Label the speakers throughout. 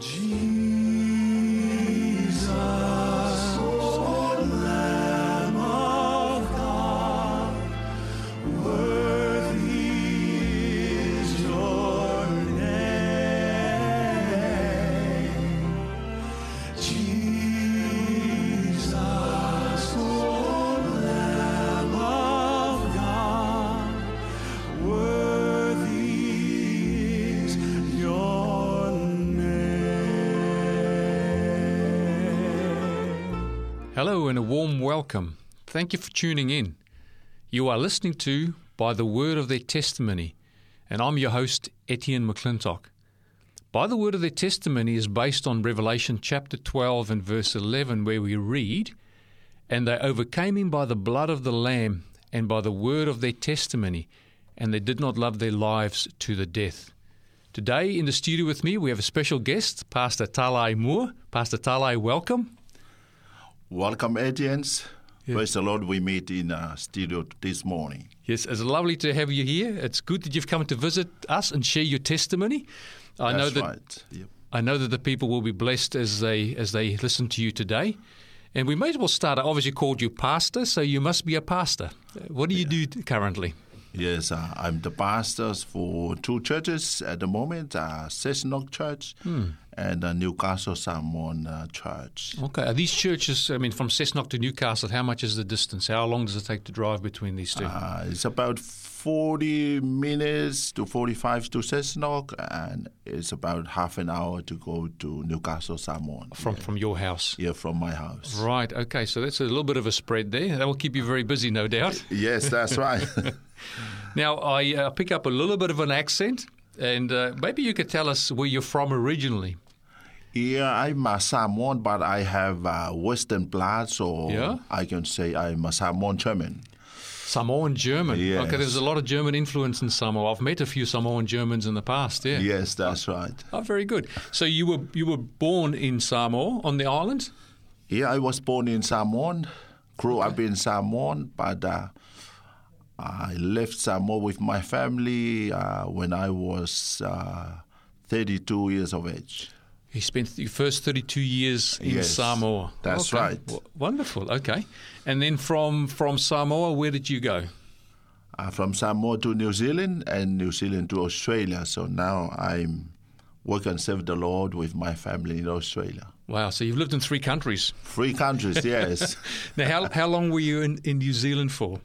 Speaker 1: Jesus,
Speaker 2: and a warm welcome. Thank you for tuning in. You are listening to By the Word of Their Testimony, and I'm your host, Etienne McClintock. By the Word of Their Testimony is based on Revelation chapter 12 and verse 11, where we read, And they overcame him by the blood of the Lamb and by the word of their testimony, and they did not love their lives to the death. Today in the studio with me, we have a special guest, Pastor Talai Moore. Pastor Talai, welcome.
Speaker 3: Welcome, audience. Praise the Lord. We meet in uh, studio this morning.
Speaker 2: Yes, it's lovely to have you here. It's good that you've come to visit us and share your testimony. I know
Speaker 3: That's
Speaker 2: that
Speaker 3: right. Yep.
Speaker 2: I know that the people will be blessed as they as they listen to you today. And we may as well start. I obviously called you pastor, so you must be a pastor. Uh, What do you do currently?
Speaker 3: Yes, uh, I'm the pastor for two churches at the moment: uh, Cessnock Church
Speaker 2: Hmm.
Speaker 3: And uh, Newcastle Samoan uh, Church.
Speaker 2: Okay, are these churches? I mean, from Cessnock to Newcastle, how much is the distance? How long does it take to drive between these two?
Speaker 3: Uh, it's about 40 minutes to 45 to Cessnock, and it's about half an hour to go to Newcastle Samoan.
Speaker 2: from from your house.
Speaker 3: yeah, from my house.
Speaker 2: Right. Okay. So that's a little bit of a spread there. That will keep you very busy, no doubt.
Speaker 3: Yes, that's right.
Speaker 2: Now, I uh, pick up a little bit of an accent, and uh, maybe you could tell us where you're from originally.
Speaker 3: Yeah, I'm a Samoan, but I have uh, Western blood, so
Speaker 2: Yeah?
Speaker 3: I can say I'm a Samoan German.
Speaker 2: Samoan German.
Speaker 3: Yes.
Speaker 2: Okay, there's a lot of German influence in Samoa. I've met a few Samoan Germans in the past. Yeah.
Speaker 3: Yes, that's right.
Speaker 2: Oh, very good. So you were you were born in Samoa on the island.
Speaker 3: Yeah, I was born in Samoan, grew up in Samoan, but uh, I left Samoa with my family uh, when I was uh, 32 years of age.
Speaker 2: You spent the first 32 years in
Speaker 3: Yes,
Speaker 2: Samoa.
Speaker 3: that's
Speaker 2: Okay.
Speaker 3: right.
Speaker 2: W- wonderful. Okay. And then from from Samoa, where did you go?
Speaker 3: Uh, from Samoa to New Zealand and New Zealand to Australia. So now I'm working and serve the Lord with my family in Australia.
Speaker 2: Wow. So you've lived in three countries.
Speaker 3: Three countries, yes.
Speaker 2: Now, how how long were you in, in New Zealand for?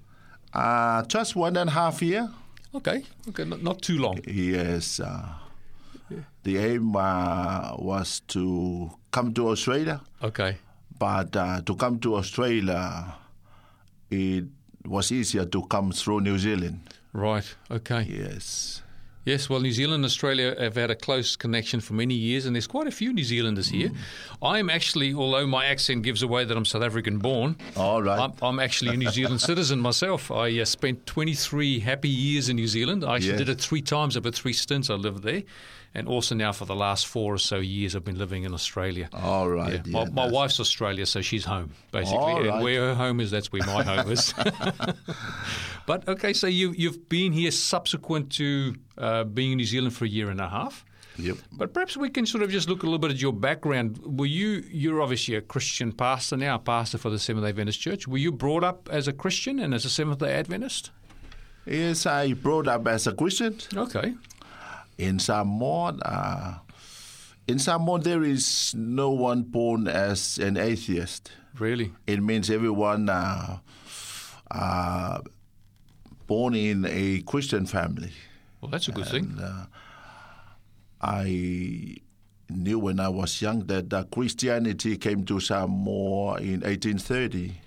Speaker 3: Uh, just one and a half year.
Speaker 2: Okay. Okay. Not, not too long.
Speaker 3: Yes. Uh, the aim uh, was to come to Australia,
Speaker 2: Okay.
Speaker 3: but uh, to come to Australia, it was easier to come through New Zealand.
Speaker 2: Right. Okay.
Speaker 3: Yes.
Speaker 2: Yes, well, New Zealand and Australia have had a close connection for many years, and there's quite a few New Zealanders here. I'm actually, although my accent gives away that I'm South African born,
Speaker 3: All right.
Speaker 2: I'm, I'm actually a New Zealand citizen myself. I uh, spent 23 happy years in New Zealand. I actually
Speaker 3: Yeah.
Speaker 2: did it three times over three stints I lived there. And also now for the last four or so years, I've been living in Australia.
Speaker 3: All right.
Speaker 2: Yeah.
Speaker 3: yeah,
Speaker 2: my, my wife's Australia, so she's home basically,
Speaker 3: All
Speaker 2: and where her home is, that's where my home is. but okay, so you you've been here subsequent to uh, being in New Zealand for a year and a half.
Speaker 3: Yep.
Speaker 2: But perhaps we can sort of just look a little bit at your background. Were you you're obviously a Christian pastor now, a pastor for the Seventh Day Adventist Church. Were you brought up as a Christian and as a Seventh Day Adventist?
Speaker 3: Yes, I brought up as a Christian
Speaker 2: Okay.
Speaker 3: In Samoa. Uh, in Samoa, there is no one born as an atheist.
Speaker 2: Really?
Speaker 3: It means everyone uh, uh, born in a Christian family.
Speaker 2: Well, that's a good thing.
Speaker 3: And, uh, I knew when I was young that uh, Christianity came to Samoa in 1830.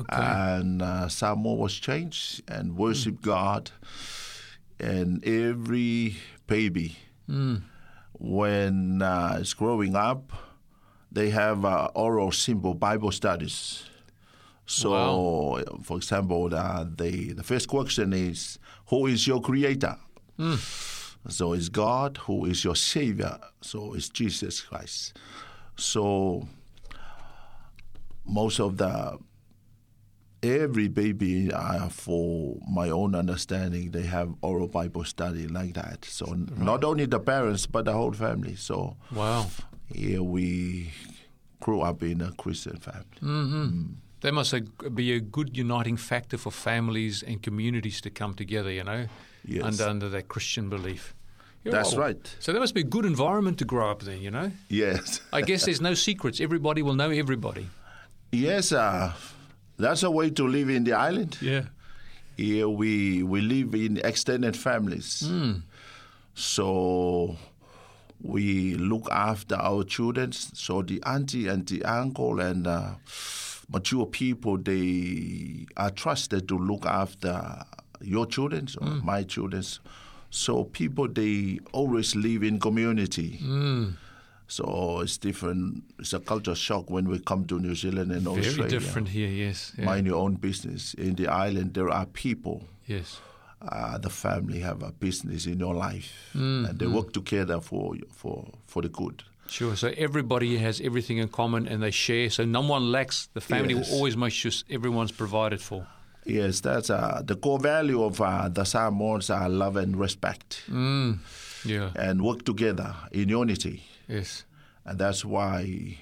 Speaker 2: Okay.
Speaker 3: And uh, Samoa was changed and worship God. And every baby, when uh, it's growing up, they have uh, oral simple Bible studies. So, for example, uh, the, the first question is Who is your creator? So, it's God who is your Savior. So, it's Jesus Christ. So, most of the every baby, uh, for my own understanding, they have oral Bible study like that. So not only the parents, but the whole family. So
Speaker 2: Wow.
Speaker 3: here we grew up in a Christian family.
Speaker 2: That must be a good uniting factor for families and communities to come together, you know,
Speaker 3: Yes.
Speaker 2: under, under that Christian belief. Yeah,
Speaker 3: That's
Speaker 2: well,
Speaker 3: right.
Speaker 2: So that must be a good environment to grow up there, you know?
Speaker 3: Yes.
Speaker 2: I guess there's no secrets. Everybody will know everybody.
Speaker 3: yes, uh, that's a way to live in the island.
Speaker 2: Yeah.
Speaker 3: Here we, we live in extended families. Hmm. So we look after our children. So the auntie and the uncle and uh, mature people, they are trusted to look after your children or hmm. my children. So people, they always live in community. Hmm. So it's different. It's a culture shock when we come to New Zealand and
Speaker 2: Very
Speaker 3: Australia.
Speaker 2: Very different here, yes. Yeah.
Speaker 3: Mind your own business. In the island, there are people.
Speaker 2: Yes.
Speaker 3: Uh, the family have a business in your life,
Speaker 2: Mm,
Speaker 3: and they work together for for for the good.
Speaker 2: Sure. So everybody has everything in common and they share. So no one lacks. The family
Speaker 3: Yes.
Speaker 2: will always make sure everyone's provided for.
Speaker 3: Yes, that's uh, the core value of uh, the Samoans are love and respect,
Speaker 2: Mm. Yeah.
Speaker 3: and work together in unity.
Speaker 2: Yes.
Speaker 3: And that's why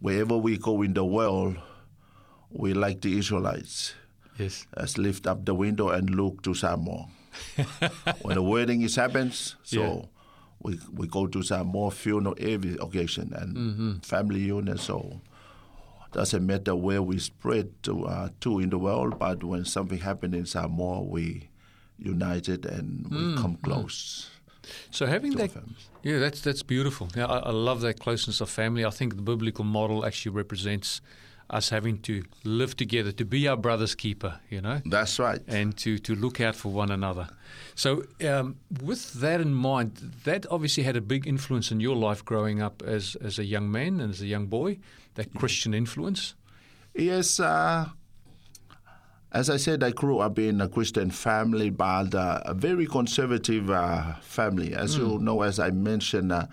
Speaker 3: wherever we go in the world, we like the Israelites.
Speaker 2: Yes.
Speaker 3: Let's lift up the window and look to Samoa. when the wedding is happens, so
Speaker 2: Yeah.
Speaker 3: we we go to Samoa funeral every occasion and
Speaker 2: Mm-hmm.
Speaker 3: family unit. So doesn't matter where we spread to uh, to in the world, but when something happens in Samoa, we united and we
Speaker 2: Mm,
Speaker 3: come close.
Speaker 2: So having that,
Speaker 3: families.
Speaker 2: yeah, that's that's beautiful. Yeah, I, I love that closeness of family. I think the biblical model actually represents us having to live together, to be our brother's keeper. You know.
Speaker 3: That's right.
Speaker 2: and to, to look out for one another. So, um, with that in mind, that obviously had a big influence in your life growing up as, as a young man and as a young boy, that Christian influence.
Speaker 3: Yes, uh, as I said, I grew up in a Christian family, but uh, a very conservative uh, family. As you know, as I mentioned, uh,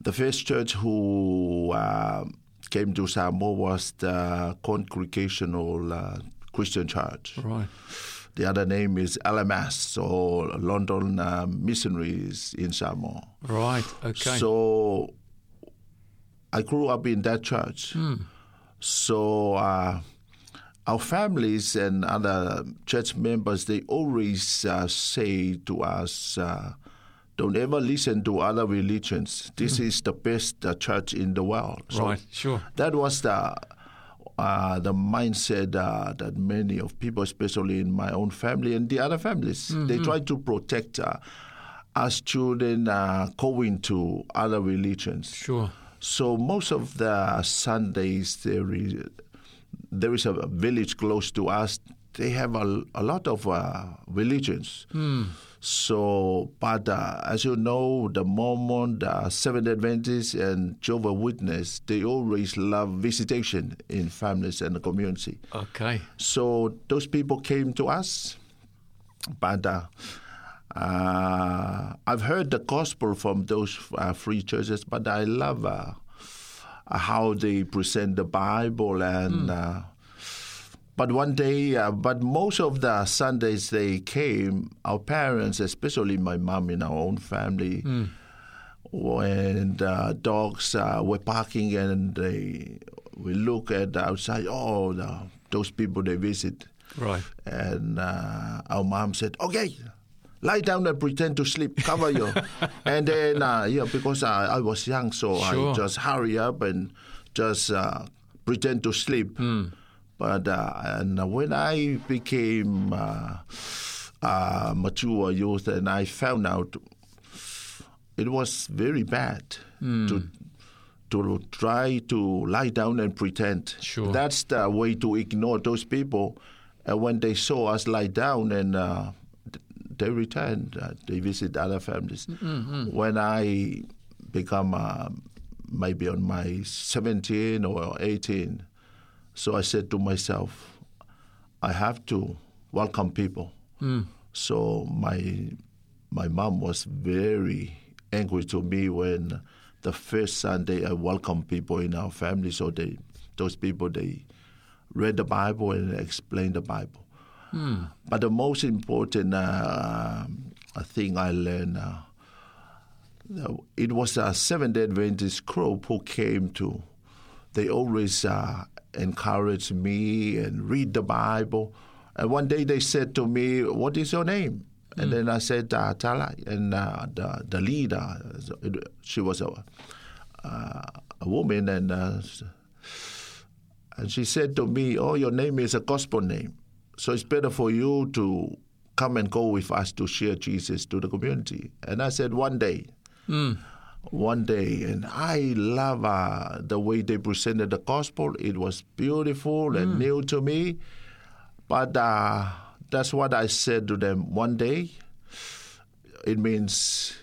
Speaker 3: the first church who uh, came to Samoa was the Congregational uh, Christian Church.
Speaker 2: Right.
Speaker 3: The other name is LMS, or London uh, Missionaries in Samoa.
Speaker 2: Right. Okay.
Speaker 3: So I grew up in that church. So uh, our families and other church members, they always uh, say to us, uh, don't ever listen to other religions. This is the best uh, church in the world. So
Speaker 2: right. Sure.
Speaker 3: that was the uh, the mindset uh, that many of people, especially in my own family and the other families, they try to protect uh, us children uh, going to other religions.
Speaker 2: Sure.
Speaker 3: So most of the Sundays there is there is a village close to us. They have a, a lot of uh, religions. So, but uh, as you know, the Mormon, the Seventh Adventists, and Jehovah Witness, they always love visitation in families and the community.
Speaker 2: Okay.
Speaker 3: So those people came to us, but uh, uh, I've heard the gospel from those uh, free churches, but I love uh, how they present the Bible and. Uh, but one day, uh, but most of the Sundays they came, our parents, especially my mom in our own family, when the dogs uh, were parking and they we look at outside, oh, the, those people they visit.
Speaker 2: Right.
Speaker 3: And uh, our mom said, okay, lie down and pretend to sleep, cover you. and then, uh, yeah, because I, I was young, so
Speaker 2: Sure.
Speaker 3: I just hurry up and just uh, pretend to sleep. But uh, and when I became uh, uh, mature youth and I found out it was very bad to to try to lie down and pretend.
Speaker 2: Sure.
Speaker 3: That's the way to ignore those people. And when they saw us lie down and uh, they returned, uh, they visit other families. When I become uh, maybe on my 17 or 18, so I said to myself, I have to welcome people. So my my mom was very angry to me when the first Sunday I welcomed people in our family. So they those people they read the Bible and explain the Bible. But the most important uh, thing I learned, uh, it was a Seventh Day Adventist group who came to. They always uh, encouraged me and read the Bible. And one day they said to me, "What is your name?" And then I said, uh, "Tala." And uh, the the leader, she was a uh, a woman, and uh, and she said to me, "Oh, your name is a gospel name, so it's better for you to come and go with us to share Jesus to the community." And I said, "One day." One day, and I love uh, the way they presented the gospel. It was beautiful and new to me. But uh, that's what I said to them. One day, it means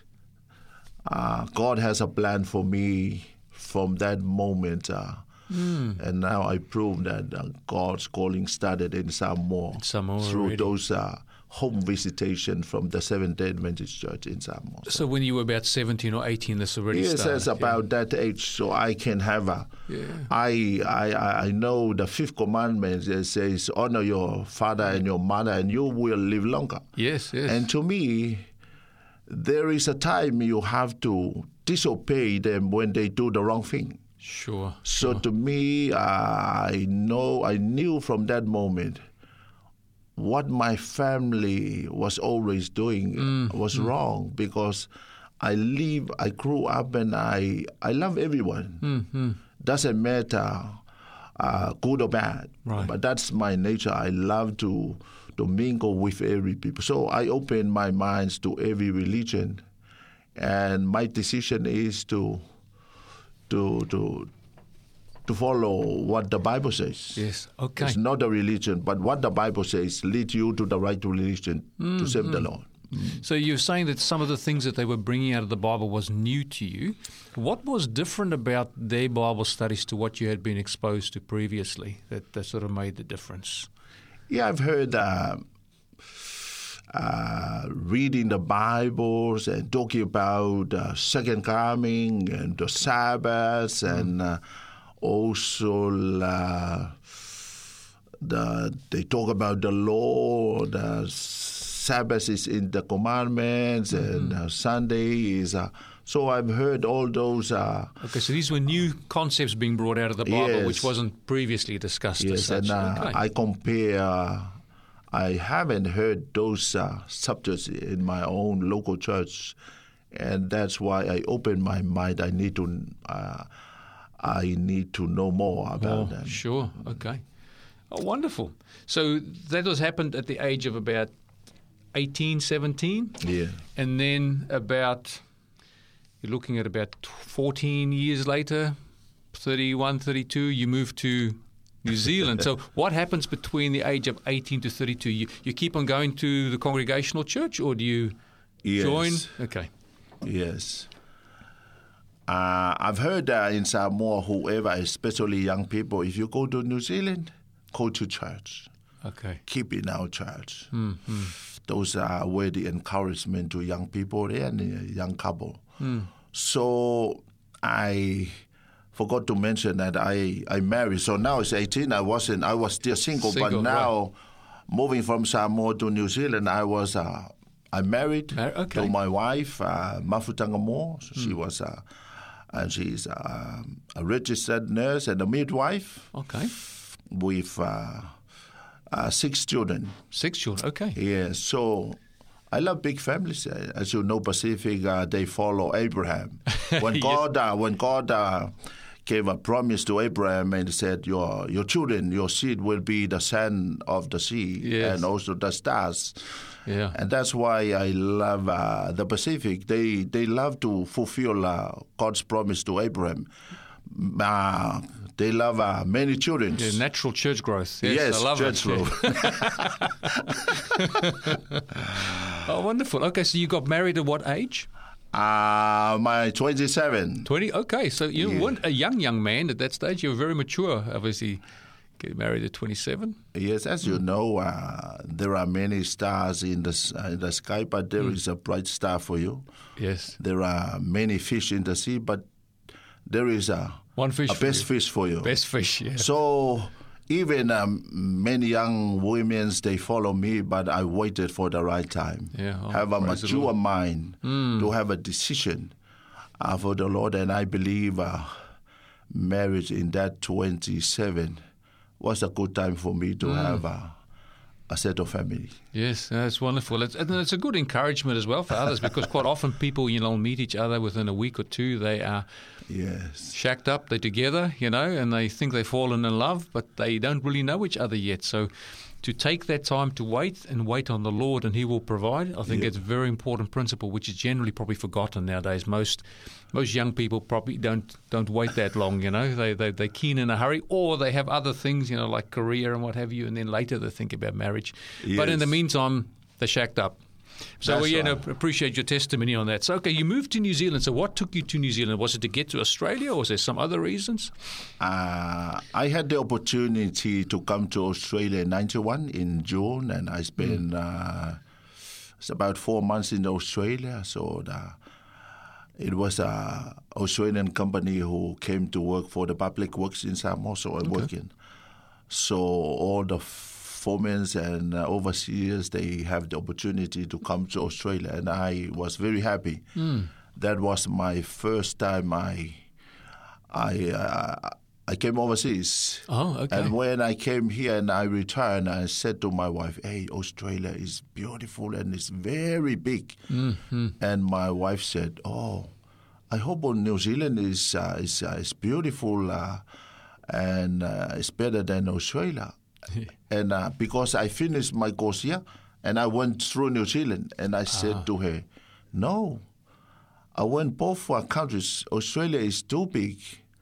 Speaker 3: uh, God has a plan for me from that moment. Uh, And now I prove that uh, God's calling started in Samoa,
Speaker 2: Samoa
Speaker 3: through
Speaker 2: already.
Speaker 3: those uh, home visitation from the Seventh Day Adventist Church in Samoa.
Speaker 2: So when you were about 17 or 18, this already
Speaker 3: Yes,
Speaker 2: started.
Speaker 3: it's about that age, so I can have a.
Speaker 2: Yeah.
Speaker 3: I I I- I know the fifth commandment it says honor your father and your mother, and you will live longer.
Speaker 2: Yes, yes.
Speaker 3: And to me, there is a time you have to disobey them when they do the wrong thing.
Speaker 2: sure.
Speaker 3: So to me, I know, I knew from that moment what my family was always doing mm, was mm. wrong because I live, I grew up, and I I love everyone. Mm, Doesn't matter, uh, good or bad.
Speaker 2: Right.
Speaker 3: But that's my nature. I love to to mingle with every people. So I open my minds to every religion, and my decision is to to to to follow what the Bible says.
Speaker 2: Yes. Okay.
Speaker 3: It's not a religion, but what the Bible says lead you to the right religion to serve the Lord.
Speaker 2: So you're saying that some of the things that they were bringing out of the Bible was new to you. What was different about their Bible studies to what you had been exposed to previously that, that sort of made the difference?
Speaker 3: Yeah, I've heard uh, uh, reading the Bibles and talking about uh, second coming and the Sabbath and uh, also uh, the they talk about the law. The Sabbath is in the commandments and uh, Sunday is. Uh, so I've heard all those. Uh,
Speaker 2: Okay, so these were new concepts being brought out of the Bible, which wasn't previously discussed as
Speaker 3: Yes, and uh,
Speaker 2: okay.
Speaker 3: I compare. Uh, I haven't heard those uh, subjects in my own local church, and that's why I open my mind. I need to. I need to know more about
Speaker 2: Oh,
Speaker 3: them.
Speaker 2: sure. Okay. Oh, wonderful. So that was happened at the age of about 18, 17?
Speaker 3: Yeah.
Speaker 2: And then about, you're looking at about 14 years later, 31, 32, you move to New Zealand. so what happens between the age of 18 to 32? You, you keep on going to the congregational church or do you
Speaker 3: Yes.
Speaker 2: join? Okay.
Speaker 3: Yes. Uh, I've heard uh, in Samoa, whoever, especially young people, if you go to New Zealand, go to church.
Speaker 2: Okay.
Speaker 3: keep in our church. Those are where the encouragement to young people and young couple. So I forgot to mention that I, I married. So now it's 18. I wasn't. I was still single,
Speaker 2: Single,
Speaker 3: but now moving from Samoa to New Zealand, I was. Uh, I married
Speaker 2: Mar- okay.
Speaker 3: to my wife, uh, Mafutanga Mo. So She was. Uh, and she's uh, a registered nurse and a midwife
Speaker 2: Okay.
Speaker 3: with uh, uh, six children.
Speaker 2: Six children. Okay.
Speaker 3: Yeah, so I love big families. Uh, As you know, Pacific uh, they follow Abraham. When
Speaker 2: Yes.
Speaker 3: God, uh, when God uh, gave a promise to Abraham and said, "Your your children, your seed will be the sand of the sea
Speaker 2: Yes.
Speaker 3: and also the stars."
Speaker 2: Yeah.
Speaker 3: And that's why I love uh, the Pacific. They they love to fulfill uh, God's promise to Abraham. Uh, they love uh, many children.
Speaker 2: Yeah, natural church growth. Yes,
Speaker 3: Yes,
Speaker 2: I love
Speaker 3: church growth.
Speaker 2: Oh, wonderful. Okay, so you got married at what age?
Speaker 3: Uh, my 27.
Speaker 2: 20? Okay, so you
Speaker 3: Yeah.
Speaker 2: weren't a young, young man at that stage. You were very mature, obviously. Get married at 27?
Speaker 3: Yes, as you know, uh, there are many stars in the, uh, in the sky, but there is a bright star for you.
Speaker 2: Yes.
Speaker 3: There are many fish in the sea, but there is a,
Speaker 2: One fish
Speaker 3: a best
Speaker 2: you.
Speaker 3: fish for you.
Speaker 2: Best fish, yeah.
Speaker 3: So even um, many young women they follow me, but I waited for the right time.
Speaker 2: Yeah, oh,
Speaker 3: have a mature.
Speaker 2: Hmm.
Speaker 3: mind to have a decision uh, for the Lord, and I believe uh, marriage in that twenty seven was a good time for me to
Speaker 2: Hmm.
Speaker 3: have uh, a set of family.
Speaker 2: Yes, that's wonderful. It's, and it's a good encouragement as well for others because quite often people, you know, meet each other within a week or two. They are
Speaker 3: Yes.
Speaker 2: shacked up, they're together, you know, and they think they've fallen in love, but they don't really know each other yet. So to take that time to wait and wait on the Lord and He will provide, I think
Speaker 3: Yeah.
Speaker 2: it's a very important principle, which is generally probably forgotten nowadays. Most most young people probably don't don't wait that long, you know. They they they're keen in a hurry, or they have other things, you know, like career and what have you, and then later they think about marriage. But in the meantime, they're shacked up. So
Speaker 3: That's
Speaker 2: we you know,
Speaker 3: right.
Speaker 2: appreciate your testimony on that. So okay, you moved to New Zealand. So what took you to New Zealand? Was it to get to Australia, or was there some other reasons?
Speaker 3: Uh, I had the opportunity to come to Australia in '91 in June, and I spent uh, it's about four months in Australia. So the, it was a Australian company who came to work for the public works in Samoa, so I'm working. So all the foremen and uh, overseers they have the opportunity to come to Australia, and I was very happy. That was my first time I I uh, I came overseas.
Speaker 2: Oh, okay.
Speaker 3: And when I came here and I returned, I said to my wife, "Hey, Australia is beautiful and it's very big."
Speaker 2: Mm-hmm.
Speaker 3: And my wife said, "Oh, I hope New Zealand is uh, is uh, is beautiful uh, and uh, it's better than Australia." and uh, because I finished my course here and I went through New Zealand, and I said
Speaker 2: Ah.
Speaker 3: to her, "No." I went both uh, countries. Australia is too big,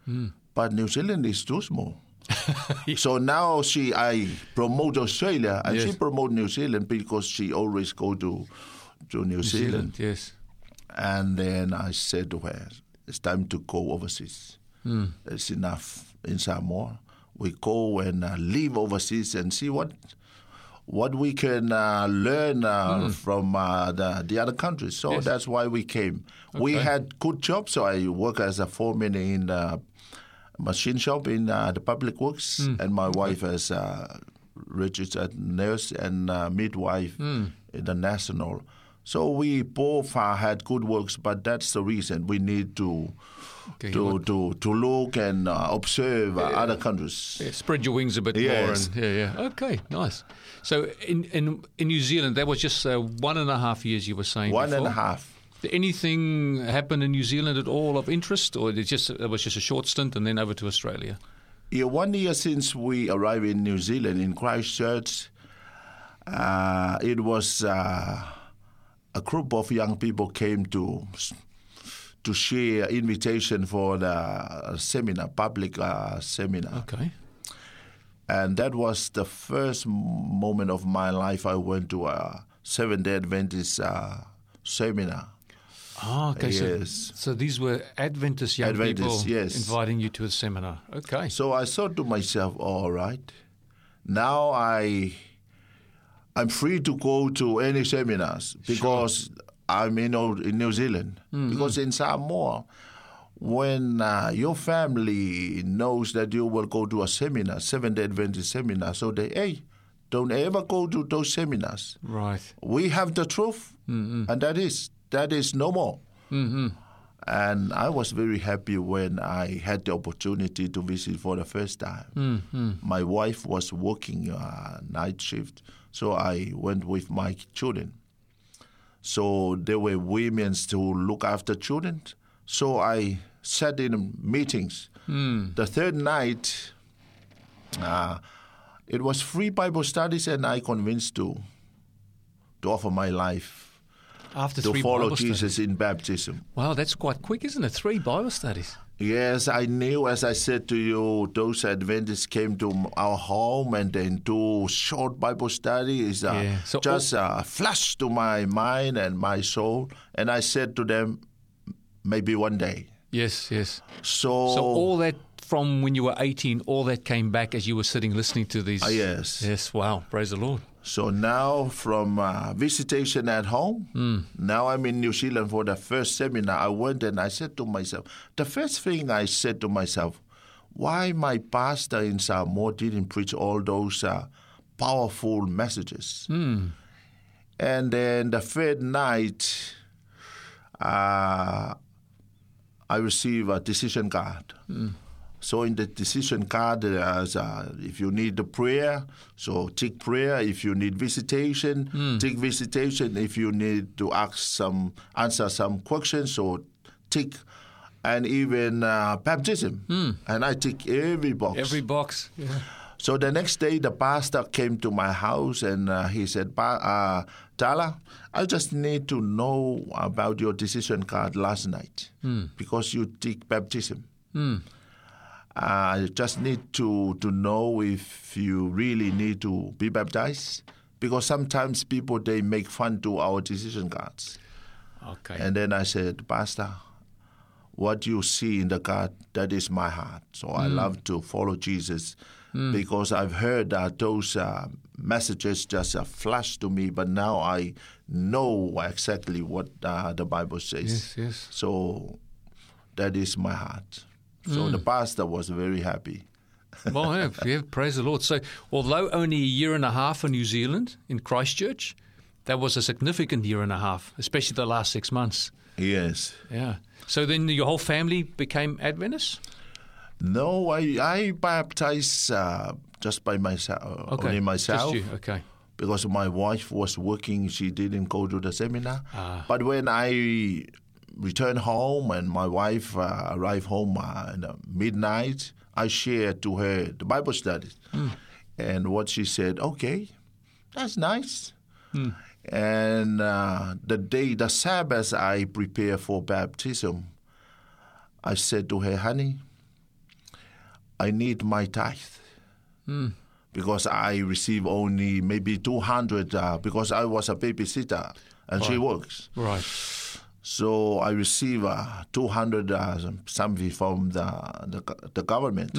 Speaker 2: Hmm.
Speaker 3: but New Zealand is too small. so now she, I promote Australia and she promote New Zealand because she always go to to New, Zealand.
Speaker 2: yes.
Speaker 3: And then I said to her, "It's time to go overseas. It's enough in Samoa. We go and uh, live overseas and see what." What we can uh, learn uh, from uh, the, the other countries. So
Speaker 2: Yes.
Speaker 3: that's why we came. We had good jobs. So I work as a foreman in the machine shop in uh, the public works, and my wife as a registered nurse and uh, midwife in the national. So we both uh, had good works, but that's the reason we need to
Speaker 2: Okay,
Speaker 3: to, to to look and uh, observe uh, other countries.
Speaker 2: Yeah, spread your wings a bit more. And, yeah, yeah. Okay, nice. So in, in in New Zealand, that was just uh, one and a half years. You were saying
Speaker 3: One and a half.
Speaker 2: Did anything happen in New Zealand at all of interest, or it just it was just a short stint and then over to Australia?
Speaker 3: Yeah, one year since we arrived in New Zealand in Christchurch, uh, it was uh, a group of young people came to to share invitation for the seminar, public uh, seminar,
Speaker 2: Okay.
Speaker 3: and that was the first moment of my life I went to a Seventh Day Adventist uh, seminar.
Speaker 2: Oh, okay.
Speaker 3: Yes.
Speaker 2: So, so these were Adventist young
Speaker 3: Adventists,
Speaker 2: people
Speaker 3: yes.
Speaker 2: inviting you to a seminar. Okay.
Speaker 3: So I thought to myself, all right, now I I'm free to go to any seminars because I'm in, in New Zealand. Because in Samoa, when uh, your family knows that you will go to a seminar, Seventh Day Adventist seminar, so they hey, don't ever go to those seminars.
Speaker 2: Right.
Speaker 3: We have the truth, and that is that is no more. And I was very happy when I had the opportunity to visit for the first time. My wife was working uh, night shift, so I went with my children. So there were women to look after children. So I sat in meetings. The third night, uh, it was free Bible studies, and I convinced to to offer my life
Speaker 2: After
Speaker 3: to
Speaker 2: three
Speaker 3: follow
Speaker 2: Bible studies.
Speaker 3: Jesus in baptism.
Speaker 2: Wow, that's quite quick, isn't it? Three Bible studies.
Speaker 3: Yes, I knew, as I said to you, those Adventists came to our home and then do short Bible studies. Uh,
Speaker 2: Yeah, so
Speaker 3: just uh, flashed to my mind and my soul. And I said to them, maybe one day.
Speaker 2: Yes, yes.
Speaker 3: So,
Speaker 2: So all that from when you were 18, all that came back as you were sitting listening to these.
Speaker 3: Ah, yes.
Speaker 2: Yes, wow. Praise the Lord.
Speaker 3: so now from uh, visitation at home,
Speaker 2: Hmm.
Speaker 3: now I'm in New Zealand for the first seminar. I went and I said to myself, the first thing I said to myself, why my pastor in Samoa didn't preach all those uh, powerful messages. And then the third night, uh, I received a decision card. So in the decision card, there's uh, if you need the prayer, so take prayer. If you need visitation, take visitation. If you need to ask some, answer some questions, so take, and even uh, baptism. And I tick every box.
Speaker 2: Every box. Yeah.
Speaker 3: So the next day, the pastor came to my house and uh, he said, "Pa- uh, Tala, I just need to know about your decision card last night because you take baptism. I just need to, to know if you really need to be baptized because sometimes people, they make fun to our decision cards.
Speaker 2: Okay.
Speaker 3: And then I said, Pastor, what you see in the card, that is my heart. So I love to follow Jesus because I've heard that those uh, messages just uh, flash to me, but now I know exactly what uh, the Bible says.
Speaker 2: yes, yes.
Speaker 3: So that is my heart. So the pastor was very happy.
Speaker 2: Well, yeah, yeah, praise the Lord. So, although only a year and a half in New Zealand, in Christchurch, that was a significant year and a half, especially the last six months.
Speaker 3: Yes.
Speaker 2: Yeah. So then your whole family became Adventists?
Speaker 3: No, I, I baptized uh, just by myself,
Speaker 2: Okay.
Speaker 3: only myself.
Speaker 2: Just you. Okay.
Speaker 3: because my wife was working, she didn't go to the seminar.
Speaker 2: Ah.
Speaker 3: But when I returned home and my wife uh, arrived home uh, in midnight, I shared to her the Bible studies. And what she said, okay, that's nice. And uh, the day, the Sabbath, I prepare for baptism. I said to her, honey, I need my tithe because I receive only maybe 200 uh, because I was a babysitter and she works.
Speaker 2: Right.
Speaker 3: So I receive uh, 200 uh, something from the, the, the government.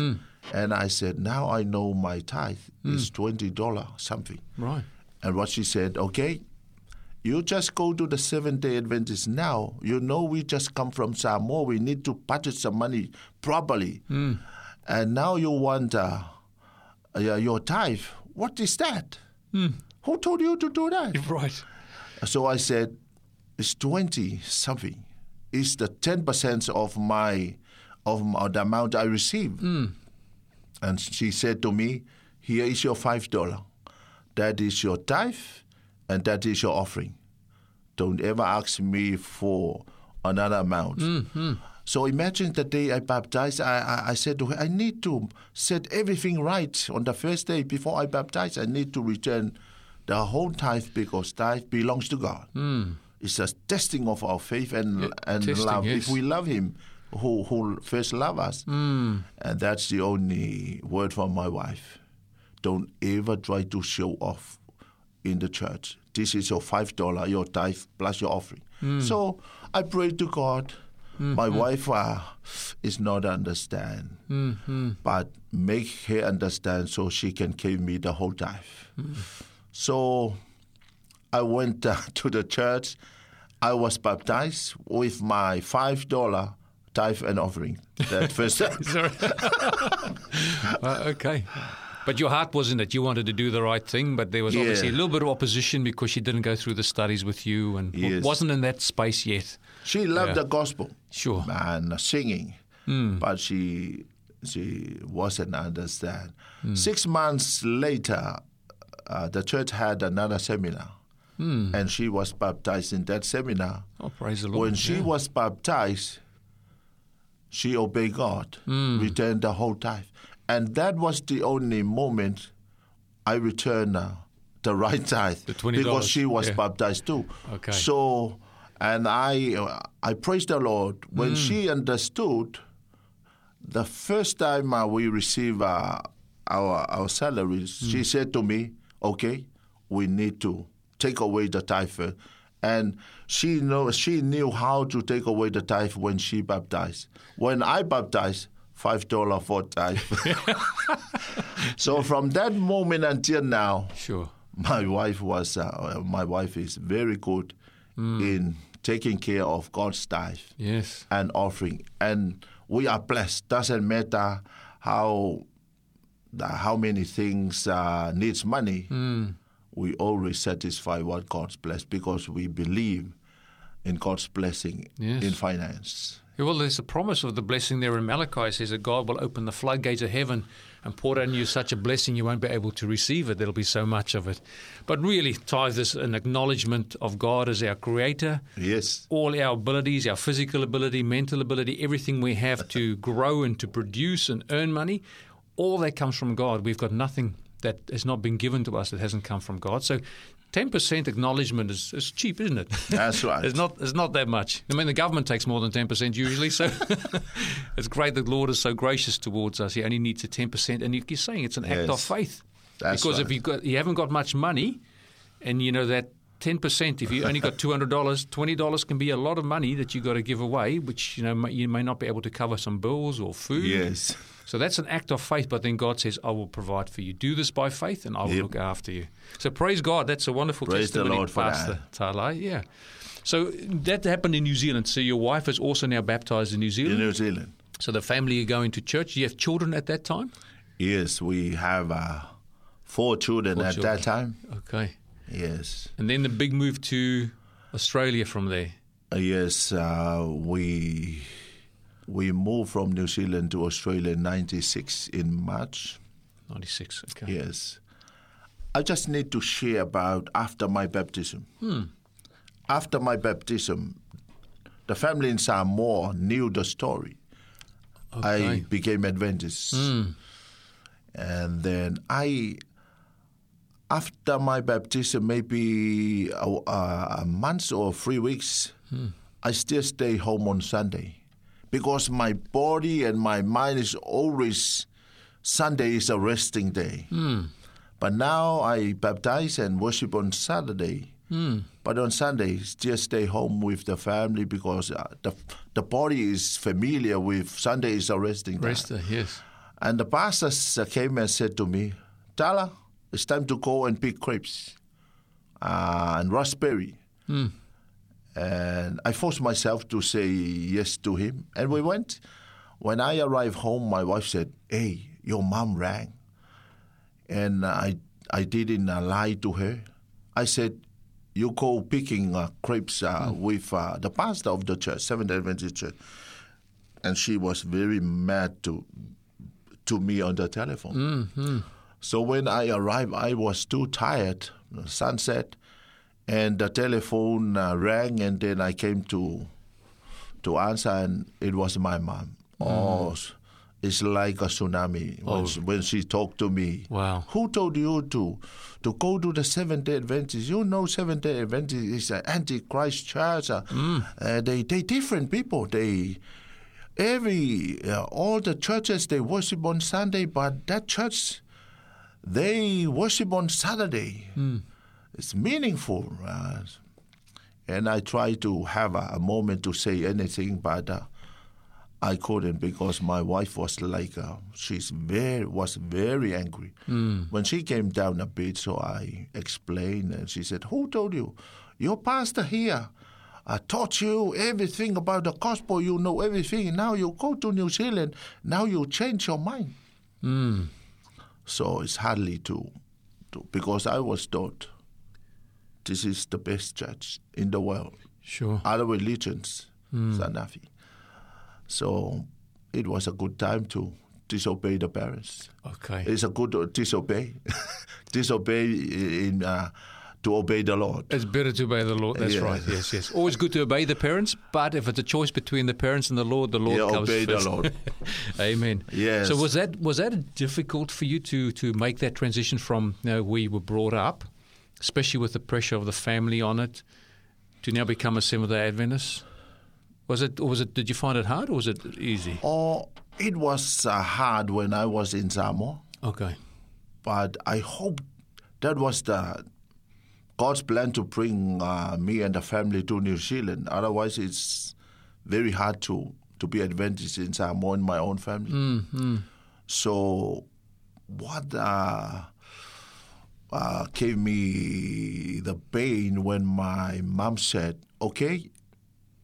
Speaker 3: And I said, now I know my tithe is $20 something.
Speaker 2: Right.
Speaker 3: And what she said, okay, you just go to the Seventh day Adventist now. You know, we just come from Samoa. We need to budget some money properly. And now you want uh, uh, your tithe. What is that? Who told you to do that?
Speaker 2: Right.
Speaker 3: So I said, it's 20 something. It's the 10% of my of my, the amount I receive. Hmm. And she said to me, here is your $5. That is your tithe and that is your offering. Don't ever ask me for another amount. Hmm, hmm. So imagine the day I baptized, I, I, I said to her, I need to set everything right on the first day before I baptize. I need to return the whole tithe because tithe belongs to God. It's a testing of our faith and,
Speaker 2: Yeah,
Speaker 3: and
Speaker 2: testing,
Speaker 3: love.
Speaker 2: yes.
Speaker 3: If we love Him, who, who first love us. Hmm. And that's the only word from my wife. Don't ever try to show off in the church. This is your five dollar, your tithe plus your offering. Hmm. So I pray to God. Hmm, my wife uh, is not understand, but make her understand so she can give me the whole tithe. So I went uh, to the church. I was baptized with my five dollar tithe and offering. That first time.
Speaker 2: Sorry. Uh, okay. But your heart wasn't it. You wanted to do the right thing, but there was
Speaker 3: Yeah.
Speaker 2: obviously a little bit of opposition because she didn't go through the studies with you and
Speaker 3: Yes.
Speaker 2: wasn't in that space yet.
Speaker 3: She loved
Speaker 2: Yeah.
Speaker 3: the gospel
Speaker 2: Sure.
Speaker 3: and singing, but she she wasn't understand. Six months later, uh, the church had another seminar, and she was baptized in that seminar.
Speaker 2: Oh, praise the Lord.
Speaker 3: When she
Speaker 2: Yeah.
Speaker 3: was baptized, she obeyed God, returned the whole tithe, and that was the only moment I returned uh, the right tithe
Speaker 2: The $20,
Speaker 3: because she was
Speaker 2: yeah.
Speaker 3: baptized too.
Speaker 2: Okay.
Speaker 3: So, and I, uh, I praise the Lord when she understood. The first time uh, we received uh, our our salaries, she said to me, "Okay, we need to take away the tithe." And she know she knew how to take away the tithe when she baptized. When I baptized, five dollar for tithe. so from that moment until now,
Speaker 2: Sure.
Speaker 3: my wife was uh, my wife is very good in taking care of God's tithe
Speaker 2: Yes.
Speaker 3: and offering, and we are blessed. Doesn't matter how how many things uh, needs money,
Speaker 2: Hmm.
Speaker 3: We always satisfy what God's blessed because we believe in God's blessing
Speaker 2: Yes.
Speaker 3: in finance.
Speaker 2: Yeah, well, there's a promise of the blessing there in Malachi. It says that God will open the floodgates of heaven and pour on you such a blessing you won't be able to receive it. There'll be so much of it. But really, tithe is an acknowledgement of God as our creator.
Speaker 3: Yes.
Speaker 2: All our abilities, our physical ability, mental ability, everything we have to grow and to produce and earn money, all that comes from God. We've got nothing that has not been given to us that hasn't come from God. So 10% acknowledgement is, is cheap, isn't it?
Speaker 3: That's right.
Speaker 2: It's not. It's not that much. I mean, the government takes more than ten percent usually, so it's great that the Lord is so gracious towards us. He only needs a ten percent, and you're saying it's an act of
Speaker 3: Yes.
Speaker 2: faith.
Speaker 3: That's
Speaker 2: because if
Speaker 3: right.
Speaker 2: you got you haven't got much money, and you know that ten percent, if you only got two hundred dollars, twenty dollars can be a lot of money that you've got to give away, which you know you may not be able to cover some bills or food.
Speaker 3: Yes.
Speaker 2: So that's an act of faith, but then God says, I will provide for you. Do this by faith, and I will
Speaker 3: Yep.
Speaker 2: look after you. So praise God. That's a wonderful
Speaker 3: Praise the
Speaker 2: testimony,
Speaker 3: Lord for
Speaker 2: Pastor Talai. Yeah. So that happened in New Zealand. So your wife is also now baptized in New Zealand?
Speaker 3: In New Zealand.
Speaker 2: so the family are going to church. Do you have children at that time?
Speaker 3: Yes, we have uh, four children
Speaker 2: Four
Speaker 3: at
Speaker 2: children.
Speaker 3: that time.
Speaker 2: Okay.
Speaker 3: Yes.
Speaker 2: And then the big move to Australia from there.
Speaker 3: Uh, yes, uh, we we moved from New Zealand to Australia in '96 in March.
Speaker 2: 96. Okay.
Speaker 3: Yes, I just need to share about after my baptism. Hmm. After my baptism, the family in Samoa knew the story. I became Adventist, hmm. and then I. After my baptism, maybe a, a month or three weeks, hmm. I still stay home on Sunday because my body and my mind is always Sunday is a resting day. But now I baptize and worship on Saturday. But on Sunday, just stay home with the family because uh, the the body is familiar with Sunday is a resting day.
Speaker 2: Rest, uh, yes.
Speaker 3: And the pastors uh, came and said to me, Tala, it's time to go and pick grapes uh, and raspberry. And I forced myself to say yes to him. And we went. When I arrived home, my wife said, Hey, your mom rang. And I, I didn't uh, lie to her. I said, You go picking uh, grapes uh, with uh, the pastor of the church, Seventh Adventist Church. And she was very mad to to me on the telephone. So when I arrived, I was too tired. The sun set, and the telephone uh, rang, and then I came to to answer, and it was my mom. Oh, it's like a tsunami when, she, when she talked to me.
Speaker 2: Wow.
Speaker 3: Who told you to to go to the Seventh Day Adventist? You know, Seventh Day Adventist is an Antichrist church. Uh, uh, they they different people. They every uh, all the churches they worship on Sunday, but that church they worship on Saturday. It's meaningful. Uh, and I try to have a, a moment to say anything, but uh, I couldn't because my wife was like, uh, she's very was very angry when she came down a bit. So I explained, and she said, "Who told you? Your pastor here." I taught you everything about the gospel. You know everything. Now you go to New Zealand. Now you change your mind. So it's hardly to, to because I was taught this is the best church in the world.
Speaker 2: Sure.
Speaker 3: Other religions, Sanafi. So it was a good time to disobey the parents.
Speaker 2: Okay.
Speaker 3: It's a good uh, disobey, disobey in uh, to obey the Lord.
Speaker 2: It's better to obey the Lord. That's
Speaker 3: Yeah.
Speaker 2: right. Yes, yes. Always good to obey the parents, but if it's a choice between the parents and the Lord, the Lord
Speaker 3: Yeah,
Speaker 2: comes
Speaker 3: obey the. Lord.
Speaker 2: Amen.
Speaker 3: Yes.
Speaker 2: So was that was that difficult for you to to make that transition from you know, where you were brought up, especially with the pressure of the family on it, to now become a Seventh Day Adventist? Was it or was it? Did you find it hard or was it easy?
Speaker 3: Or it was uh, hard when I was in Samoa.
Speaker 2: Okay.
Speaker 3: but I hope that was the God's plan to bring uh, me and the family to New Zealand. Otherwise, it's very hard to to be Adventist in Samoa in my own family. So, what uh, uh, gave me the pain when my mom said, "Okay,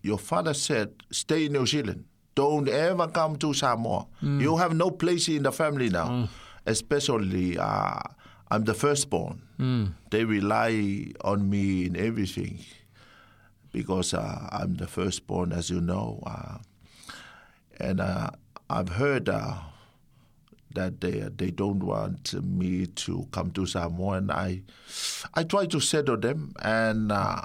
Speaker 3: your father said stay in New Zealand." don't ever come to Samoa. You have no place in the family now. Especially, uh, I'm the firstborn. They rely on me in everything because uh, I'm the firstborn, as you know. Uh, and uh, I've heard uh, that they they don't want me to come to Samoa, and I I try to settle them, and uh,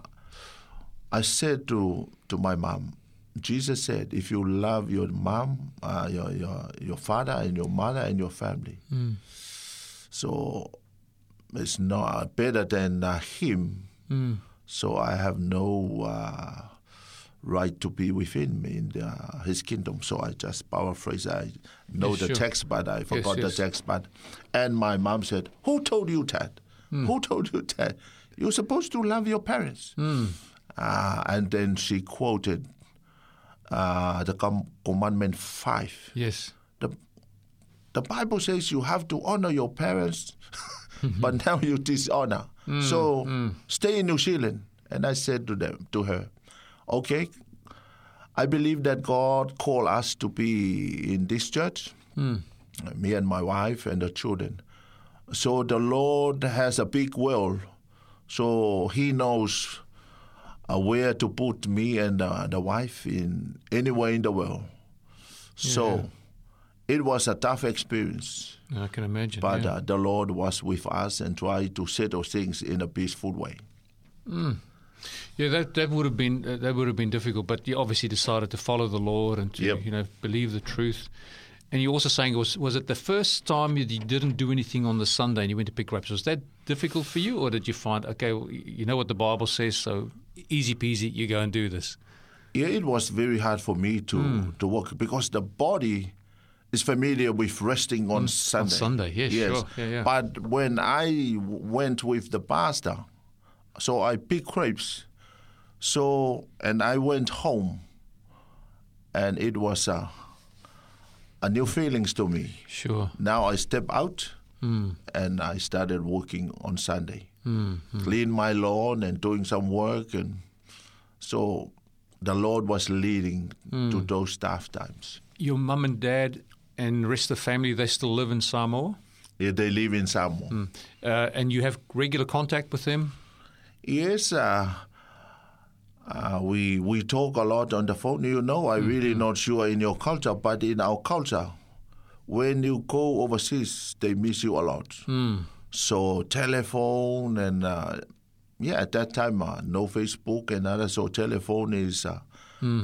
Speaker 3: I said to to my mom, Jesus said, if you love your mom, uh, your your your father, and your mother, and your family, so it's not better than uh, him. So I have no uh, right to be within him in the, his kingdom. So I just paraphrase. I know
Speaker 2: Yes,
Speaker 3: the
Speaker 2: sure.
Speaker 3: text, but I forgot
Speaker 2: yes.
Speaker 3: the text. But and my mom said, "Who told you that?
Speaker 2: Hmm.
Speaker 3: Who told you that? You're supposed to love your parents."
Speaker 2: Hmm.
Speaker 3: Uh, and then she quoted uh, the com- commandment five.
Speaker 2: Yes.
Speaker 3: The the Bible says you have to honor your parents, but now you dishonor. so stay in New Zealand. And I said to them, to her, okay, I believe that God called us to be in this church, me and my wife and the children. So the Lord has a big will, so He knows uh, where to put me and uh, the wife in anywhere in the world. So it was a tough experience,
Speaker 2: I can imagine.
Speaker 3: but
Speaker 2: yeah.
Speaker 3: uh, the Lord was with us and tried to settle things in a peaceful way.
Speaker 2: Yeah, that that would have been uh, that would have been difficult, but you obviously decided to follow the Lord and to
Speaker 3: Yep.
Speaker 2: you know believe the truth. And you're also saying was was it the first time you didn't do anything on the Sunday and you went to pick grapes? Was that difficult for you, or did you find okay, well, you know what the Bible says, so easy peasy, you go and do this?
Speaker 3: Yeah, it was very hard for me to
Speaker 2: Hmm.
Speaker 3: to work because the body is familiar with resting on Sunday.
Speaker 2: Hmm. Sunday, yes, sure. Yeah, yeah.
Speaker 3: But when I w- went with the pastor, so I picked grapes, so and I went home, and it was a a new feelings to me.
Speaker 2: Sure.
Speaker 3: Now I step out
Speaker 2: Hmm.
Speaker 3: and I started working on Sunday, clean my lawn and doing some work, and so the Lord was leading
Speaker 2: Hmm.
Speaker 3: to those tough times.
Speaker 2: Your mum and dad and rest of the family they still live in Samoa,
Speaker 3: Yeah, they live in Samoa.
Speaker 2: uh, and you have regular contact with them.
Speaker 3: Yes, uh, uh, we we talk a lot on the phone. You know, I'm really not sure in your culture, but in our culture, when you go overseas, they miss you a lot. So telephone and uh, yeah, at that time, uh, no Facebook and other. So telephone is uh,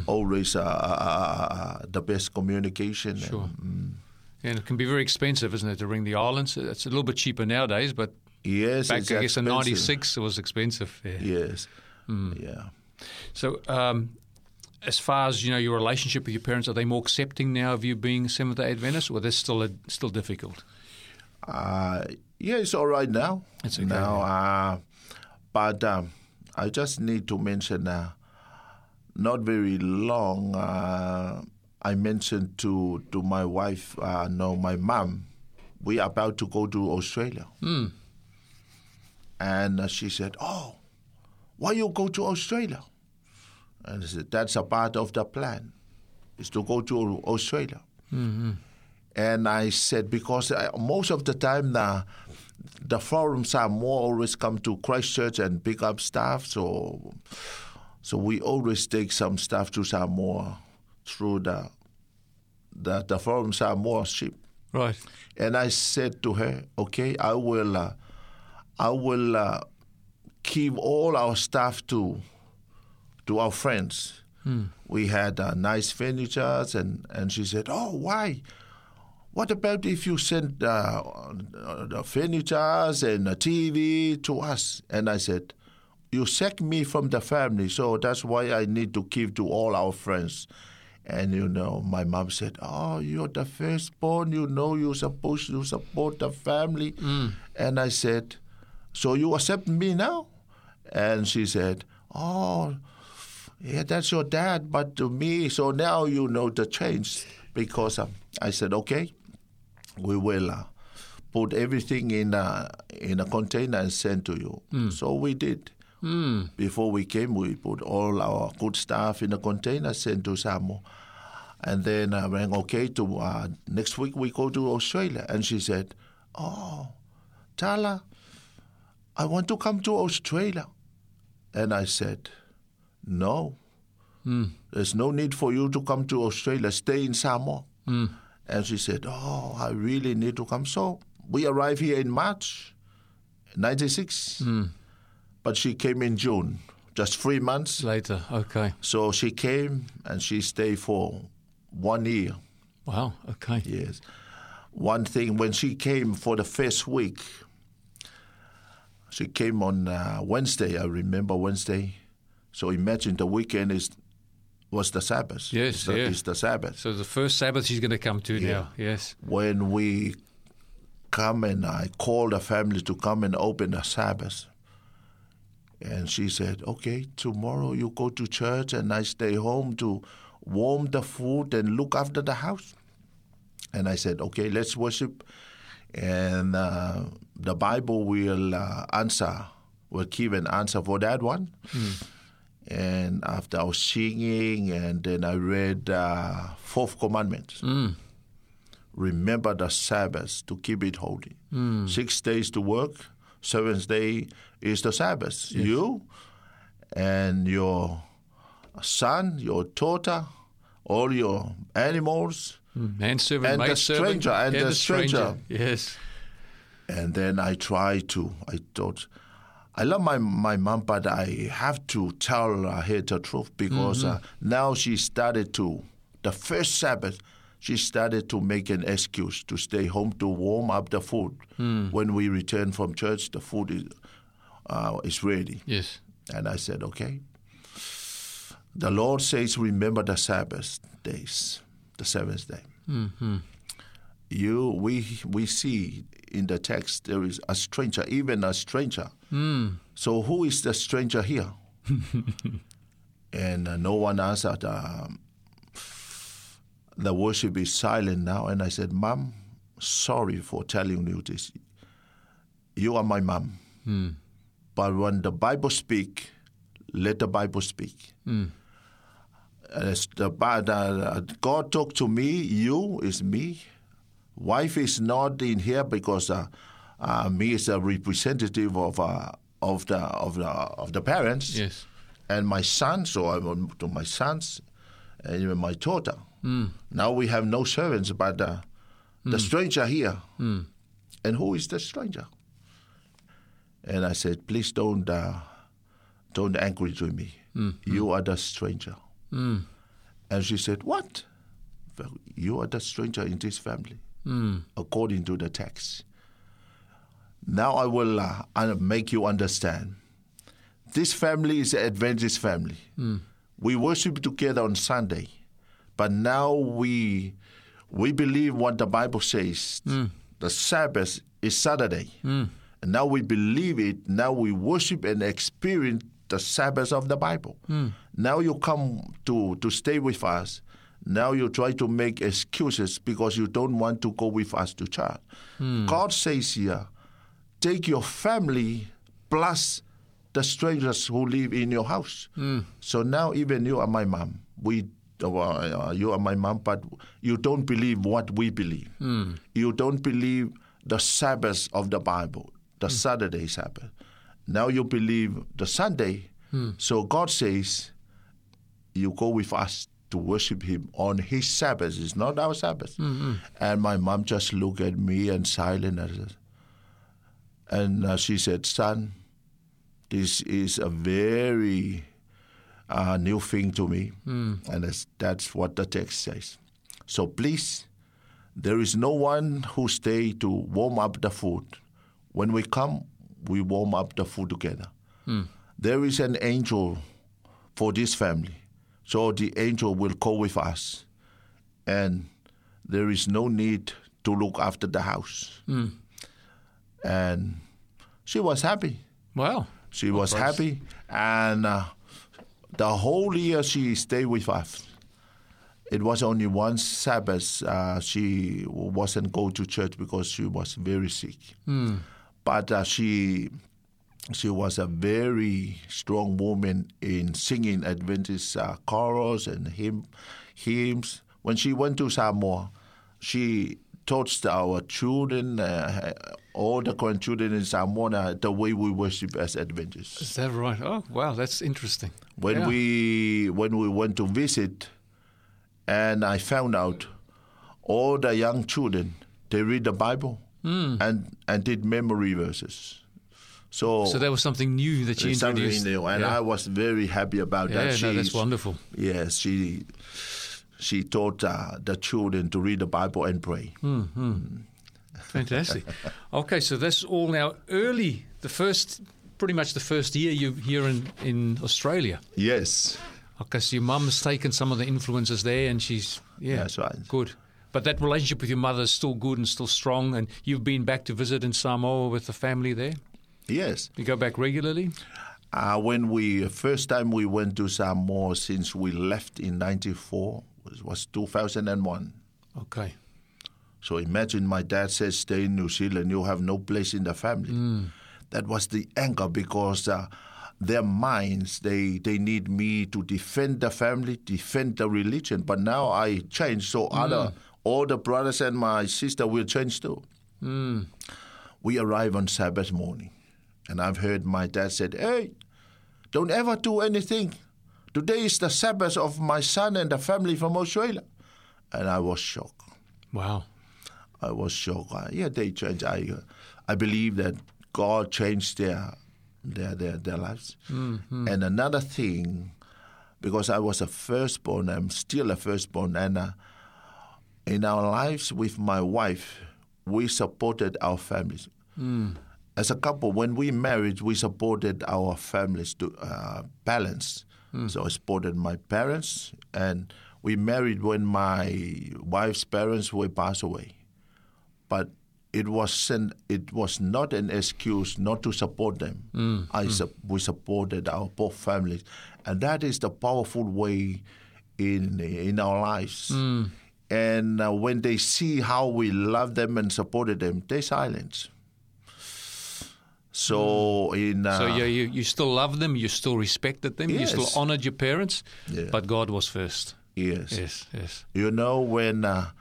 Speaker 3: always uh, the best communication.
Speaker 2: Sure.
Speaker 3: And,
Speaker 2: And it can be very expensive, isn't it, to ring the islands? It's a little bit cheaper nowadays, but
Speaker 3: yes,
Speaker 2: back,
Speaker 3: it's
Speaker 2: I guess, in '96, it was expensive. Yeah.
Speaker 3: Yes, yeah.
Speaker 2: So, um, as far as you know, your relationship with your parents, are they more accepting now of you being Seventh Day Adventist, or they're still a, still difficult?
Speaker 3: Uh, yeah, it's all right now.
Speaker 2: It's okay,
Speaker 3: now. Uh, but um, I just need to mention, uh, not very long. Uh, I mentioned to to my wife, uh, no, my mom, we are about to go to Australia, and uh, she said, "Oh, why you go to Australia?" And I said, "That's a part of the plan, is to go to Australia." And I said, because I, most of the time the, the forums are more always come to Christchurch and pick up stuff. So, so we always take some stuff to Samoa through the, the, the forum Samoa ship.
Speaker 2: Right.
Speaker 3: And I said to her, okay, I will, uh, I will uh, give all our stuff to, to our friends. We had uh, nice furnitures, and, and she said, oh, why? What about if you send uh, the furnitures and the TV to us? And I said, you sacked me from the family, so that's why I need to give to all our friends. And you know, my mom said, "Oh, you're the firstborn. You know, you're supposed to support the family." And I said, "So you accept me now?" And she said, "Oh, yeah, that's your dad, but to me, so now you know the change." Because um, I said, "Okay, we will uh, put everything in a in a container and send to you." So we did. Before we came, we put all our good stuff in a container, sent to Samoa. And then I rang, okay, to uh, next week we go to Australia. And she said, oh, Tala, I want to come to Australia. And I said, no, hmm. there's no need for you to come to Australia. Stay in Samoa. Hmm. And she said, oh, I really need to come. So we arrived here in March, 96. Hmm. But she came in June, just three months.
Speaker 2: Later. Okay.
Speaker 3: So she came and she stayed for one year.
Speaker 2: Wow. Okay.
Speaker 3: Yes. One thing, when she came for the first week, she came on uh, Wednesday. I remember Wednesday. So imagine the weekend is was the Sabbath.
Speaker 2: Yes,
Speaker 3: It's the,
Speaker 2: yeah.
Speaker 3: it's the Sabbath.
Speaker 2: So the first Sabbath she's going to come to now. Yes.
Speaker 3: When we come and I called the family to come and open the Sabbath, and she said, "Okay, tomorrow you go to church and I stay home to warm the food and look after the house." And I said, "Okay, let's worship." And uh, the Bible will uh, answer, will give an answer for that one. And after I was singing, and then I read uh, Fourth Commandment. Remember the Sabbath to keep it holy. Six days to work, seventh day is the Sabbath. You and your son, your daughter, all your animals,
Speaker 2: Manservant,
Speaker 3: And the
Speaker 2: maidservant,
Speaker 3: stranger, and the stranger.
Speaker 2: Yes.
Speaker 3: And then I try to, I thought, I love my, my mom, but I have to tell her the truth because uh, now she started to, the first Sabbath, she started to make an excuse to stay home to warm up the food. When we return from church, the food is, uh, is ready.
Speaker 2: Yes.
Speaker 3: And I said, okay. The Lord says, remember the Sabbath days, the seventh day. You, we, we see in the text there is a stranger, even a stranger. So who is the stranger here? and uh, no one answered. Um, the worship is silent now, and I said, "Mom, sorry for telling you this. You are my mom, but when the Bible speak, let the Bible speak." As the, Bi- the, God talked to me, you is me. Wife is not in here because uh, uh, me is a representative of uh, of the of the of the parents
Speaker 2: Yes.
Speaker 3: and my son. So I went to my sons and even my daughter. Now we have no servants, but uh, the stranger here. And who is the stranger? And I said, please don't uh, don't angry with me. You are the stranger. And she said, what? You are the stranger in this family, according to the text. Now I will uh, make you understand. This family is an Adventist family. We worship together on Sunday, but now we we believe what the Bible says. The Sabbath is Saturday, and now we believe it. Now we worship and experience the Sabbath of the Bible. Hmm. Now you come to to stay with us. Now you try to make excuses because you don't want to go with us to church. Hmm. God says here, take your family plus the strangers who live in your house. Hmm. So now even you are my mom. We uh, uh, you are my mom, but you don't believe what we believe. You don't believe the Sabbath of the Bible, the Saturday Sabbath. Now you believe the Sunday. So God says, you go with us to worship Him on His Sabbath. It's not our Sabbath. And my mom just looked at me and silent. And, and uh, she said, son, this is a very uh, new thing to me. And that's, that's what the text says. So please, there is no one who stay to warm up the food. When we come, we warm up the food together. There is an angel for this family. So the angel will go with us. And there is no need to look after the house. And she was happy.
Speaker 2: Wow.
Speaker 3: She was happy, and uh, the whole year she stayed with us. It was only one Sabbath uh, she wasn't go to church because she was very sick. But uh, she she was a very strong woman in singing Adventist uh, chorus and hymn, hymns when she went to Samoa, she taught our children, uh, all the grandchildren in Samoa, the way we worship as Adventists.
Speaker 2: Is that right? Oh, wow, that's interesting.
Speaker 3: When
Speaker 2: Yeah.
Speaker 3: we when we went to visit, and I found out all the young children they read the Bible Hmm. and and did memory verses. So,
Speaker 2: So that was something new that she
Speaker 3: it's something
Speaker 2: introduced.
Speaker 3: new, and
Speaker 2: yeah.
Speaker 3: I was very happy about
Speaker 2: yeah,
Speaker 3: that.
Speaker 2: no, that's wonderful.
Speaker 3: Yes, she she taught uh, the children to read the Bible and pray. Hmm, hmm.
Speaker 2: Fantastic. okay, so that's all now early, the first, pretty much the first year you here in, in Australia.
Speaker 3: Yes,
Speaker 2: Okay, so your mum's taken some of the influences there and she's, yeah.
Speaker 3: That's right.
Speaker 2: Good. But that relationship with your mother is still good and still strong, and you've been back to visit in Samoa with the family there?
Speaker 3: yes.
Speaker 2: You go back regularly?
Speaker 3: Uh, when we first time we went to Samoa since we left in '94 was, was 2001.
Speaker 2: Okay.
Speaker 3: So imagine my dad says, "Stay in New Zealand. You have no place in the family." That was the anger because uh, their minds they they need me to defend the family, defend the religion. But now I changed, so other all the brothers and my sister will change too. We arrive on Sabbath morning, and I've heard my dad said, "Hey, don't ever do anything. Today is the Sabbath of my son and the family from Australia," and I was shocked.
Speaker 2: Wow.
Speaker 3: I was shocked. I, yeah, they changed. I, uh, I believe that God changed their their their, their lives. And another thing, because I was a firstborn, I'm still a firstborn, and uh, in our lives with my wife, we supported our families. Hmm. As a couple, when we married, we supported our families to uh, balance. Hmm. So I supported my parents, and we married when my wife's parents were passed away but it was an, it was not an excuse not to support them. Hmm, I su- we supported our both families, and that is the powerful way in in our lives. And uh, when they see how we love them and supported them, they silence. So in uh,
Speaker 2: So you, you, you still love them, you still respected them, you still honored your parents,
Speaker 3: Yeah.
Speaker 2: but God was first.
Speaker 3: yes,
Speaker 2: Yes, yes.
Speaker 3: You know, when uh,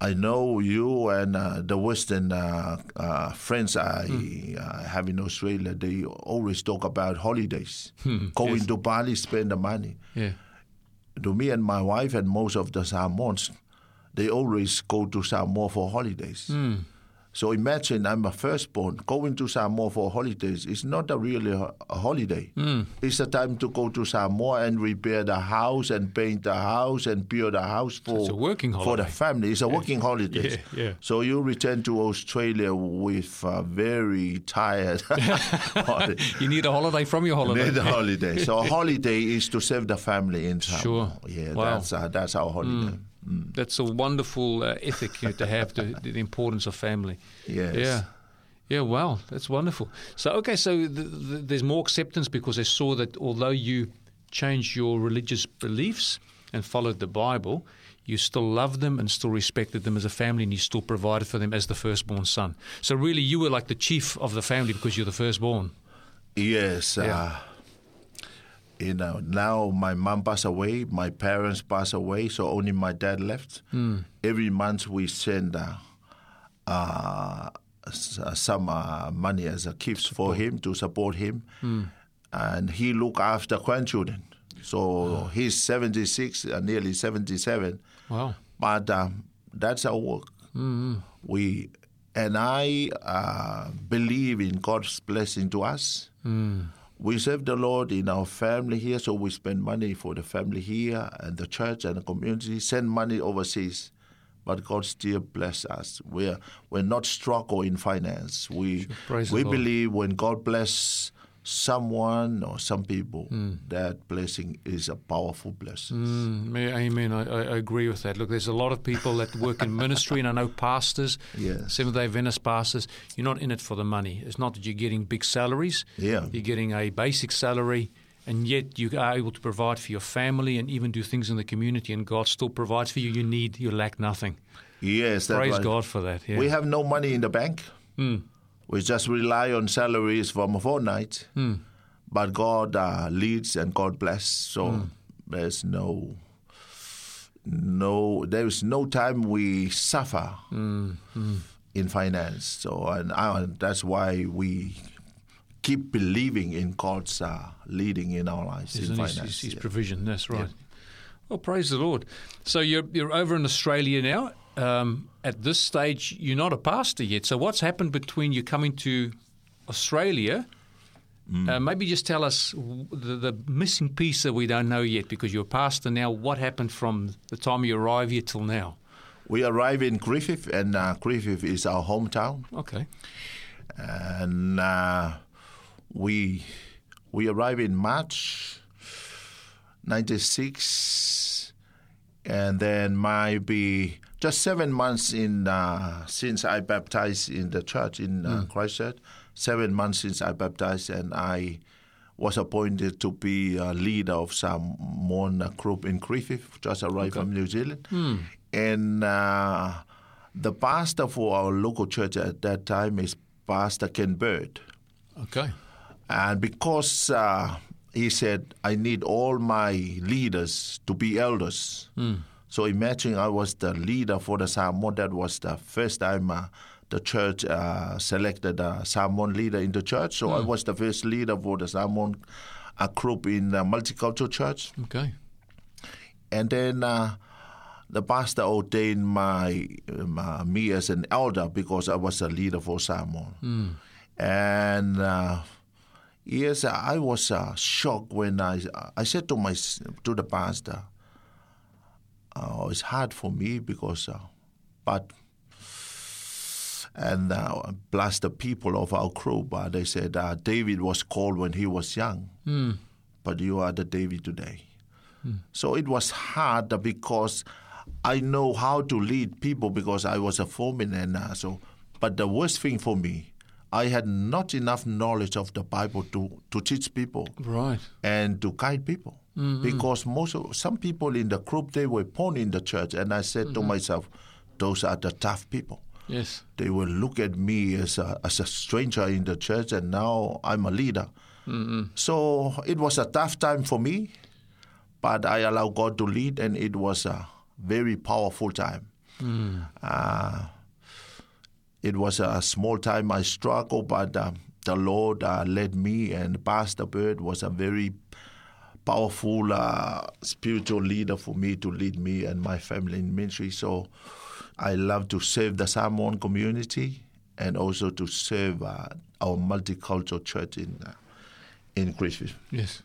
Speaker 3: I know you and uh, the Western uh, uh, friends I uh, have in Australia, they always talk about holidays, going to Bali, spend the money.
Speaker 2: Yeah.
Speaker 3: To me and my wife and most of the Samoans, they always go to Samoa for holidays. Hmm. So imagine I'm a firstborn going to Samoa for holidays. It's not a really a holiday. It's a time to go to Samoa and repair the house and paint the house and build a house for
Speaker 2: working
Speaker 3: for the family. It's a working holiday.
Speaker 2: Yeah, yeah.
Speaker 3: So you return to Australia with a very tired.
Speaker 2: You need a holiday from your holiday.
Speaker 3: Need a holiday. So a holiday is to serve the family in Samoa.
Speaker 2: Sure.
Speaker 3: Yeah,
Speaker 2: Wow.
Speaker 3: that's uh, that's our holiday.
Speaker 2: That's a wonderful uh, ethic you know, to have, the, the importance of family.
Speaker 3: Yes.
Speaker 2: Yeah. Yeah, wow, that's wonderful. So, okay, so th th there's more acceptance because they saw that although you changed your religious beliefs and followed the Bible, you still loved them and still respected them as a family and you still provided for them as the firstborn son. So, really, you were like the chief of the family because you're the firstborn.
Speaker 3: Yes.
Speaker 2: Yeah.
Speaker 3: Uh, you know, now my mom passed away, my parents passed away, so only my dad left. Every month we send uh, uh, uh, some uh, money as a gift for him to support him, and he look after grandchildren. So he's 76, uh, nearly 77.
Speaker 2: Wow.
Speaker 3: But um, that's our work. We and I uh, believe in God's blessing to us. We serve the Lord in our family here, so we spend money for the family here and the church and the community. Send money overseas, but God still bless us. We're we're not struggle in finance. We we believe when God bless someone or some people, that blessing is a powerful blessing.
Speaker 2: Mm, amen. I, I I agree with that. Look, there's a lot of people that work in ministry, and I know pastors,
Speaker 3: Yes.
Speaker 2: Seventh day Adventist pastors, you're not in it for the money. It's not that you're getting big salaries.
Speaker 3: Yeah.
Speaker 2: You're getting a basic salary, and yet you are able to provide for your family and even do things in the community, and God still provides for you. You need, you lack nothing.
Speaker 3: Yes, that's
Speaker 2: Praise
Speaker 3: right.
Speaker 2: God for that. Yeah.
Speaker 3: We have no money in the bank. We just rely on salaries from a fortnight. But God uh, leads and God bless. So there's no no, there is no time we suffer
Speaker 2: Mm,
Speaker 3: in finance. So, and I, that's why we keep believing in God's uh, leading in our lives
Speaker 2: His,
Speaker 3: in
Speaker 2: his,
Speaker 3: finance.
Speaker 2: his
Speaker 3: yeah.
Speaker 2: provision. That's right. Well, praise the Lord. So you're you're over in Australia now. Um, at this stage, you're not a pastor yet. So what's happened between you coming to Australia?
Speaker 3: Mm.
Speaker 2: Uh, maybe just tell us the, the missing piece that we don't know yet, because you're a pastor now. What happened from the time you arrived here till now?
Speaker 3: We arrived in Griffith, and uh, Griffith is our hometown.
Speaker 2: Okay.
Speaker 3: and uh, we we arrived in March '96, and then maybe just seven months in uh, since I baptized in the church in uh, Christchurch. Seven months since I baptized, and I was appointed to be a leader of Samoan group in Griffith, just arrived from New Zealand, and. Uh, the pastor for our local church at that time is Pastor Ken Bird.
Speaker 2: Okay.
Speaker 3: And because uh, he said, I need all my leaders to be elders. So imagine I was the leader for the Samoan. That was the first time uh, the church uh, selected a Samoan leader in the church. So I was the first leader for the Samoan uh, group in the multicultural church.
Speaker 2: Okay.
Speaker 3: And then uh, the pastor ordained my, my me as an elder because I was a leader for Samoan. And uh, yes, I was uh, shocked when I I said to my to the pastor, uh, it's hard for me because, uh, but. And uh, plus the people of our group, but they said uh, David was called when he was young, but you are the David today. So it was hard because I know how to lead people because I was a foreman and uh, so. But the worst thing for me, I had not enough knowledge of the Bible to, to teach people
Speaker 2: Right.
Speaker 3: and to guide people. Because most of, some people in the group they were born in the church, and I said to myself, those are the tough people.
Speaker 2: Yes.
Speaker 3: They will look at me as a, as a stranger in the church, and now I'm a leader. So it was a tough time for me, but I allowed God to lead, and it was a very powerful time. Uh, it was a small time I struggled, but uh, the Lord uh, led me, and Pastor Bird was a very powerful uh, spiritual leader for me to lead me and my family in ministry. So I love to serve the Samoan community and also to serve uh, our multicultural church in uh, in Griffith.
Speaker 2: Yes.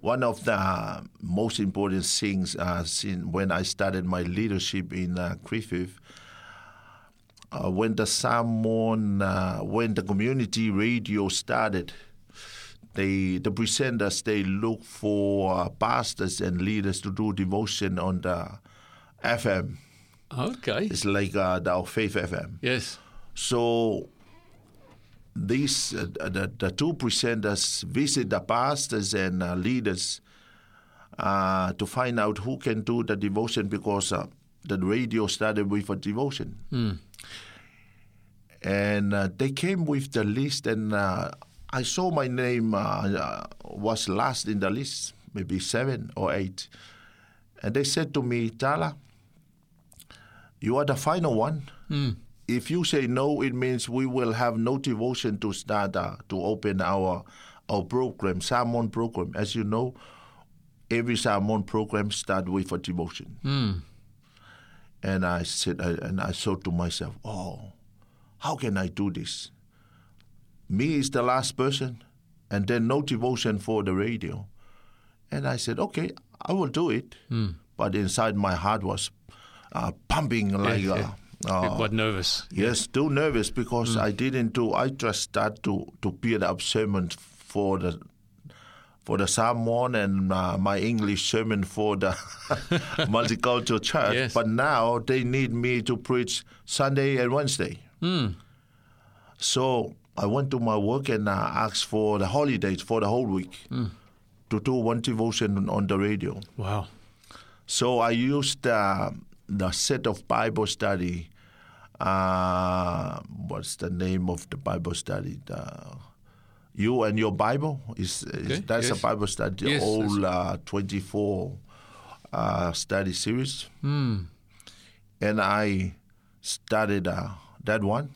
Speaker 3: One of the most important things uh, since when I started my leadership in uh, Griffith, uh, when the Samoan, uh, when the community radio started, they the presenters they look for uh, pastors and leaders to do devotion on the FM.
Speaker 2: Okay.
Speaker 3: It's like uh, the Our Faith FM.
Speaker 2: Yes.
Speaker 3: So these uh, the, the two presenters visit the pastors and uh, leaders uh, to find out who can do the devotion because uh, the radio started with a devotion. And uh, they came with the list, and uh, I saw my name uh, uh, was last in the list, maybe seven or eight. And they said to me, Tala, you are the final one. If you say no, it means we will have no devotion to start uh, to open our our program, Samoan program. As you know, every Samoan program start with a devotion. And I said, I, and I thought to myself, oh, how can I do this? Me is the last person, and then no devotion for the radio. And I said, okay, I will do it. But inside my heart was uh, pumping like,
Speaker 2: yeah.
Speaker 3: uh,
Speaker 2: You're
Speaker 3: uh,
Speaker 2: quite nervous.
Speaker 3: Yes, too nervous because I didn't do. I just start to to build up sermon for the for the Samoan and uh, my English sermon for the multicultural church.
Speaker 2: Yes.
Speaker 3: But now they need me to preach Sunday and Wednesday. So I went to my work and uh, asked for the holidays for the whole week to do one devotion on the radio.
Speaker 2: Wow.
Speaker 3: So I used uh, the set of Bible study. Uh, what's the name of the Bible study? The, you and your Bible is, is
Speaker 2: Okay,
Speaker 3: that's
Speaker 2: yes.
Speaker 3: a Bible study.
Speaker 2: Yes,
Speaker 3: all uh, twenty four uh, study series,
Speaker 2: Mm.
Speaker 3: and I started uh, that one.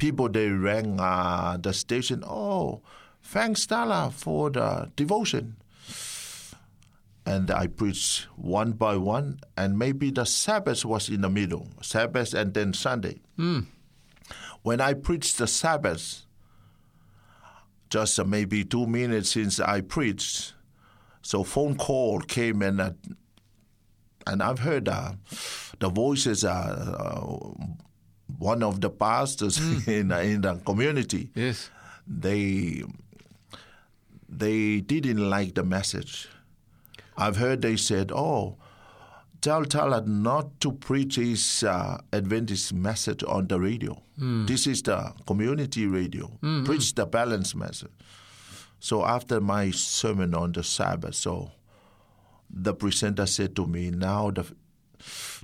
Speaker 3: People they rang uh, the station. Oh, thanks Stella for the devotion. And I preached one by one, and maybe the Sabbath was in the middle, Sabbath and then Sunday.
Speaker 2: Mm.
Speaker 3: When I preached the Sabbath, just uh, maybe two minutes since I preached, so phone call came and uh, and I've heard uh, the voices are uh, one of the pastors in uh, in the community.
Speaker 2: Yes.
Speaker 3: They they didn't like the message. I've heard they said, "Oh, tell Tala not to preach his uh, Adventist message on the radio. This is the community radio. Preach the balanced message." So after my sermon on the Sabbath, so the presenter said to me, "Now the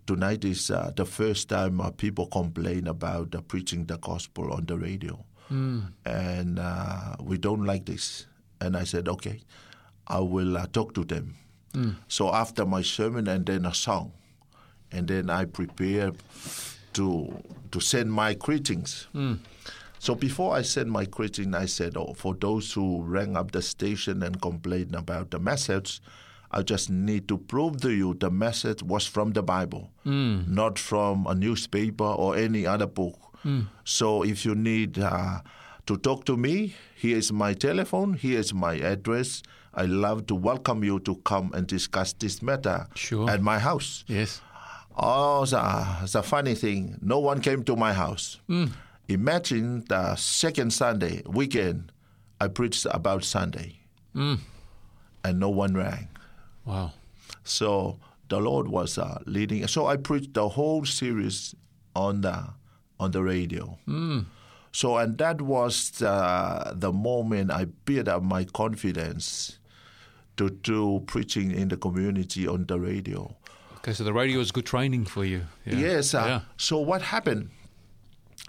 Speaker 3: tonight is uh, the first time uh, people complain about uh, preaching the gospel on the radio, and uh, we don't like this." And I said, "Okay, I will uh, talk to them." So after my sermon and then a song, and then I prepare to to send my greetings. So before I sent my greeting, I said, "Oh, for those who rang up the station and complained about the message, I just need to prove to you the message was from the Bible, not from a newspaper or any other book. So if you need uh, to talk to me, here is my telephone, here is my address. I love to welcome you to come and discuss this matter
Speaker 2: Sure.
Speaker 3: at my house.
Speaker 2: Yes.
Speaker 3: Oh, the, the funny thing, no one came to my house. Imagine the second Sunday, weekend, I preached about Sunday, and no one rang.
Speaker 2: Wow.
Speaker 3: So the Lord was uh, leading. So I preached the whole series on the on the radio. So and that was uh, the moment I built up my confidence to do preaching in the community on the radio.
Speaker 2: Okay, so the radio is good training for you. Yeah.
Speaker 3: Yes. Uh,
Speaker 2: yeah.
Speaker 3: So what happened?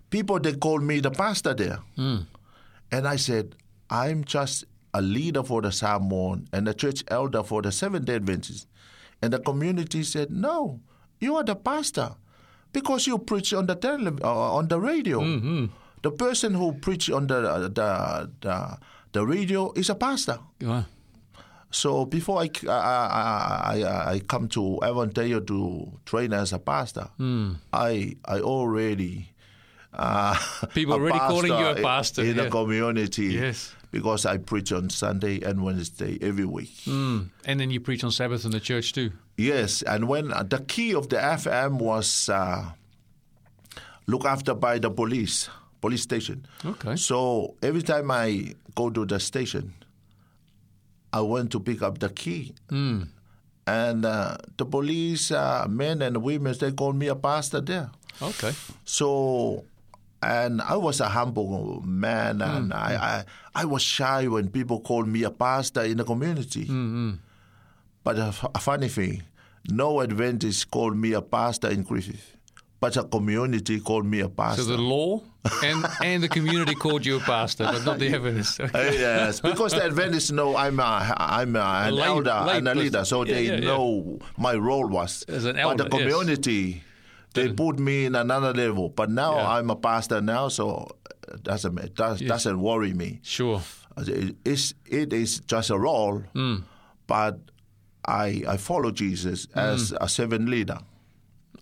Speaker 3: People they called me the pastor there, and I said I'm just a leader for the Samoan and a church elder for the Seventh Day Adventists. And the community said, "No, you are the pastor because you preach on the tele- uh, on the radio. The person who preach on the, uh, the the the radio is a pastor."
Speaker 2: Wow.
Speaker 3: So before I, I, I, I, come to Avondale to train as a pastor, I I already uh,
Speaker 2: People already calling you a pastor,
Speaker 3: in
Speaker 2: yeah.
Speaker 3: the community.
Speaker 2: Yes.
Speaker 3: Because I preach on Sunday and Wednesday every week.
Speaker 2: Mm. And then you preach on Sabbath in the church too.
Speaker 3: Yes, and when uh, the key of the FM was uh, looked after by the police, police station.
Speaker 2: Okay.
Speaker 3: So every time I go to the station, I went to pick up the key. And uh, the police, uh, men and women, they called me a pastor there.
Speaker 2: Okay.
Speaker 3: So, and I was a humble man, hmm, and I, hmm. I, I was shy when people called me a pastor in the community. Hmm, but a, f- a funny thing, no Adventist called me a pastor in Griffith, but a community called me a pastor.
Speaker 2: So the law and and the community called you a pastor, but not the evidence.
Speaker 3: Uh,
Speaker 2: Okay.
Speaker 3: yes, because the Adventists know I'm a, I'm a, an
Speaker 2: lay-
Speaker 3: elder
Speaker 2: lay
Speaker 3: and a leader, so
Speaker 2: Yeah,
Speaker 3: they
Speaker 2: yeah, yeah.
Speaker 3: know my role was.
Speaker 2: As an
Speaker 3: but
Speaker 2: elder,
Speaker 3: the
Speaker 2: yes.
Speaker 3: They put me in another level. But now
Speaker 2: Yeah.
Speaker 3: I'm a pastor now, so it doesn't ma- does,
Speaker 2: Yes.
Speaker 3: doesn't worry me.
Speaker 2: Sure.
Speaker 3: It is it is just a role,
Speaker 2: Hmm.
Speaker 3: but I I follow Jesus as
Speaker 2: Hmm.
Speaker 3: a servant leader.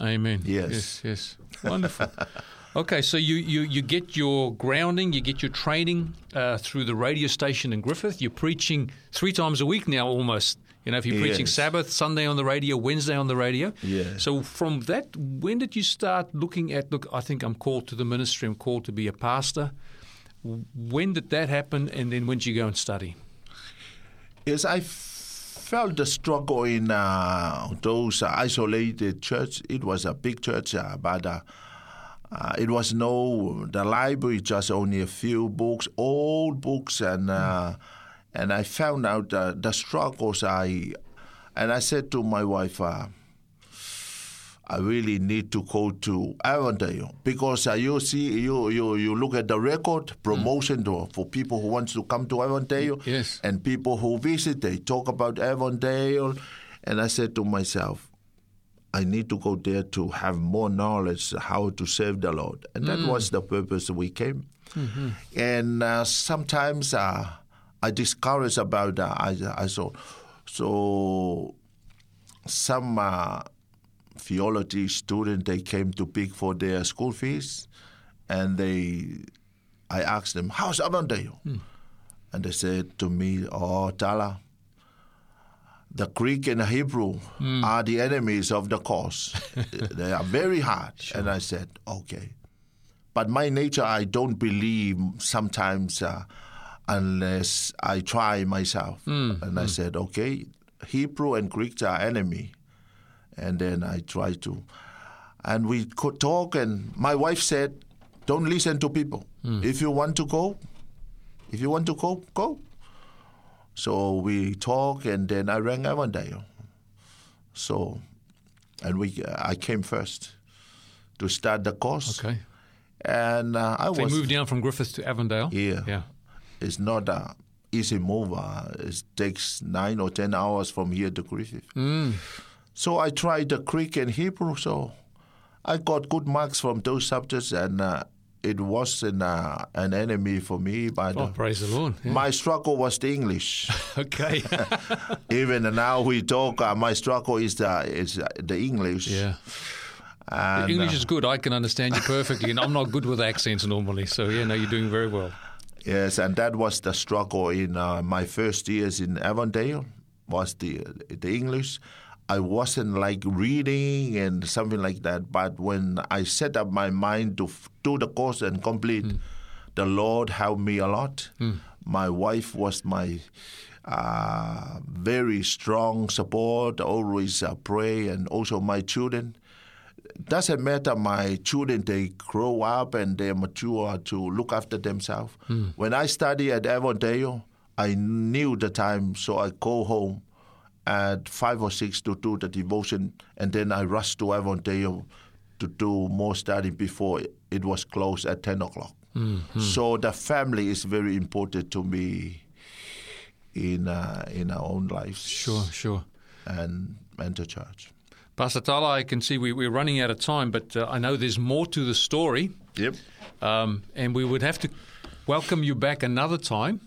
Speaker 2: Amen.
Speaker 3: Yes.
Speaker 2: Yes. Yes. Wonderful. okay, so you, you, you get your grounding, you get your training uh, through the radio station in Griffith. You're preaching three times a week now, almost. You know, if you're preaching
Speaker 3: Yes.
Speaker 2: Sabbath, Sunday on the radio, Wednesday on the radio.
Speaker 3: Yeah.
Speaker 2: So from that, when did you start looking at? Look, I think I'm called to the ministry. I'm called to be a pastor. When did that happen? And then when did you go and study?
Speaker 3: Yes, I felt the struggle in uh, those isolated church. It was a big church, uh, but uh, uh, it was no the library. Just only a few books, old books, and uh, and I found out uh, the struggles. I and I said to my wife. Uh, I really need to go to Avondale because uh, you see, you, you, you look at the record promotion to, for people who wants to come to Avondale,
Speaker 2: Yes.
Speaker 3: and people who visit, they talk about Avondale, And I said to myself, I need to go there to have more knowledge how to serve the Lord. And that was the purpose we came. And uh, sometimes uh, I discouraged about that. I, I saw, so some uh, theology student they came to pick for their school fees, and they, I asked them, "How's Avondale?" And they said to me, "Oh, Tala, the Greek and the Hebrew are the enemies of the cause. they are very hard." And I said, "Okay." But my nature, I don't believe sometimes uh, unless I try myself. Hmm, and I hmm. said, okay, Hebrew and Greek are enemy. And then I try to. And we could talk, and my wife said, don't listen to people. Hmm. If you want to go, if you want to go, go. So we talk, and then I rang Avondale. So, and we, uh, I came first to start the course.
Speaker 2: Okay.
Speaker 3: And uh, I was
Speaker 2: moved down from Griffith to Avondale?
Speaker 3: Yeah.
Speaker 2: Yeah.
Speaker 3: It's not a easy move. Uh, it takes nine or ten hours from here to Griffith. So I tried the Greek and Hebrew. So I got good marks from those subjects, and uh, it wasn't uh, an enemy for me. But
Speaker 2: Oh, praise the Lord. Yeah.
Speaker 3: my struggle was the English.
Speaker 2: Okay.
Speaker 3: Even now we talk, uh, my struggle is the is uh, the English.
Speaker 2: yeah.
Speaker 3: And,
Speaker 2: English
Speaker 3: uh,
Speaker 2: is good. I can understand you perfectly, and I'm not good with accents normally. So yeah, no, you're doing very well.
Speaker 3: Yes, and that was the struggle in uh, my first years in Avondale was the the English. I wasn't like reading and something like that, but when I set up my mind to f- do the course and complete, the Lord helped me a lot. My wife was my uh, very strong support, always uh, pray, and also my children doesn't matter my children they grow up and they mature to look after themselves? Hmm. When i study at avondale i knew the time so i go home at five or six to do the devotion and then i rush to avondale to do more study before it was closed at 10 o'clock. Hmm, hmm. So the family is very important to me in uh, in our own lives.
Speaker 2: Sure, sure.
Speaker 3: and and the church
Speaker 2: Pastor Tala, I can see we, we're running out of time, but uh, I know there's more to the story,
Speaker 3: yep
Speaker 2: um, and we would have to welcome you back another time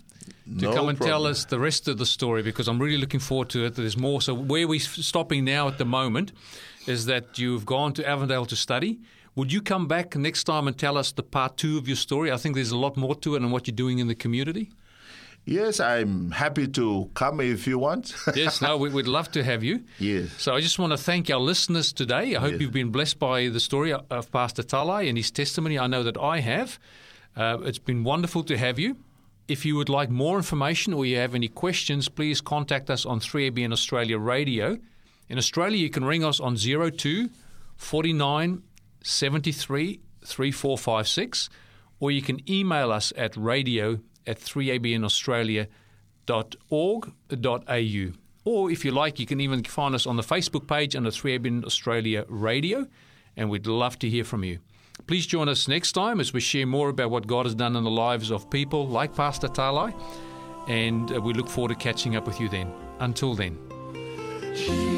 Speaker 2: to
Speaker 3: No
Speaker 2: come and tell us the rest of the story because I'm really looking forward to it. There's more. So where we're stopping now at the moment is that you've gone to Avondale to study. Would you come back next time and tell us the part two of your story? I think there's a lot more to it and what you're doing in the community.
Speaker 3: Yes, I'm happy to come if you want.
Speaker 2: Yes, no, we, we'd love to have you.
Speaker 3: yes.
Speaker 2: So I just want to thank our listeners today. I hope
Speaker 3: Yes.
Speaker 2: you've been blessed by the story of Pastor Talai and his testimony. I know that I have. Uh, it's been wonderful to have you. If you would like more information or you have any questions, please contact us on 3ABN Australia Radio. In Australia, you can ring us on 02 49 73 3456 or you can email us at radio at 3abnaustralia.org.au. Or if you like, you can even find us on the Facebook page under 3ABN Australia Radio, and we'd love to hear from you. Please join us next time as we share more about what God has done in the lives of people like Pastor Talai, and uh, we look forward to catching up with you then. Until then.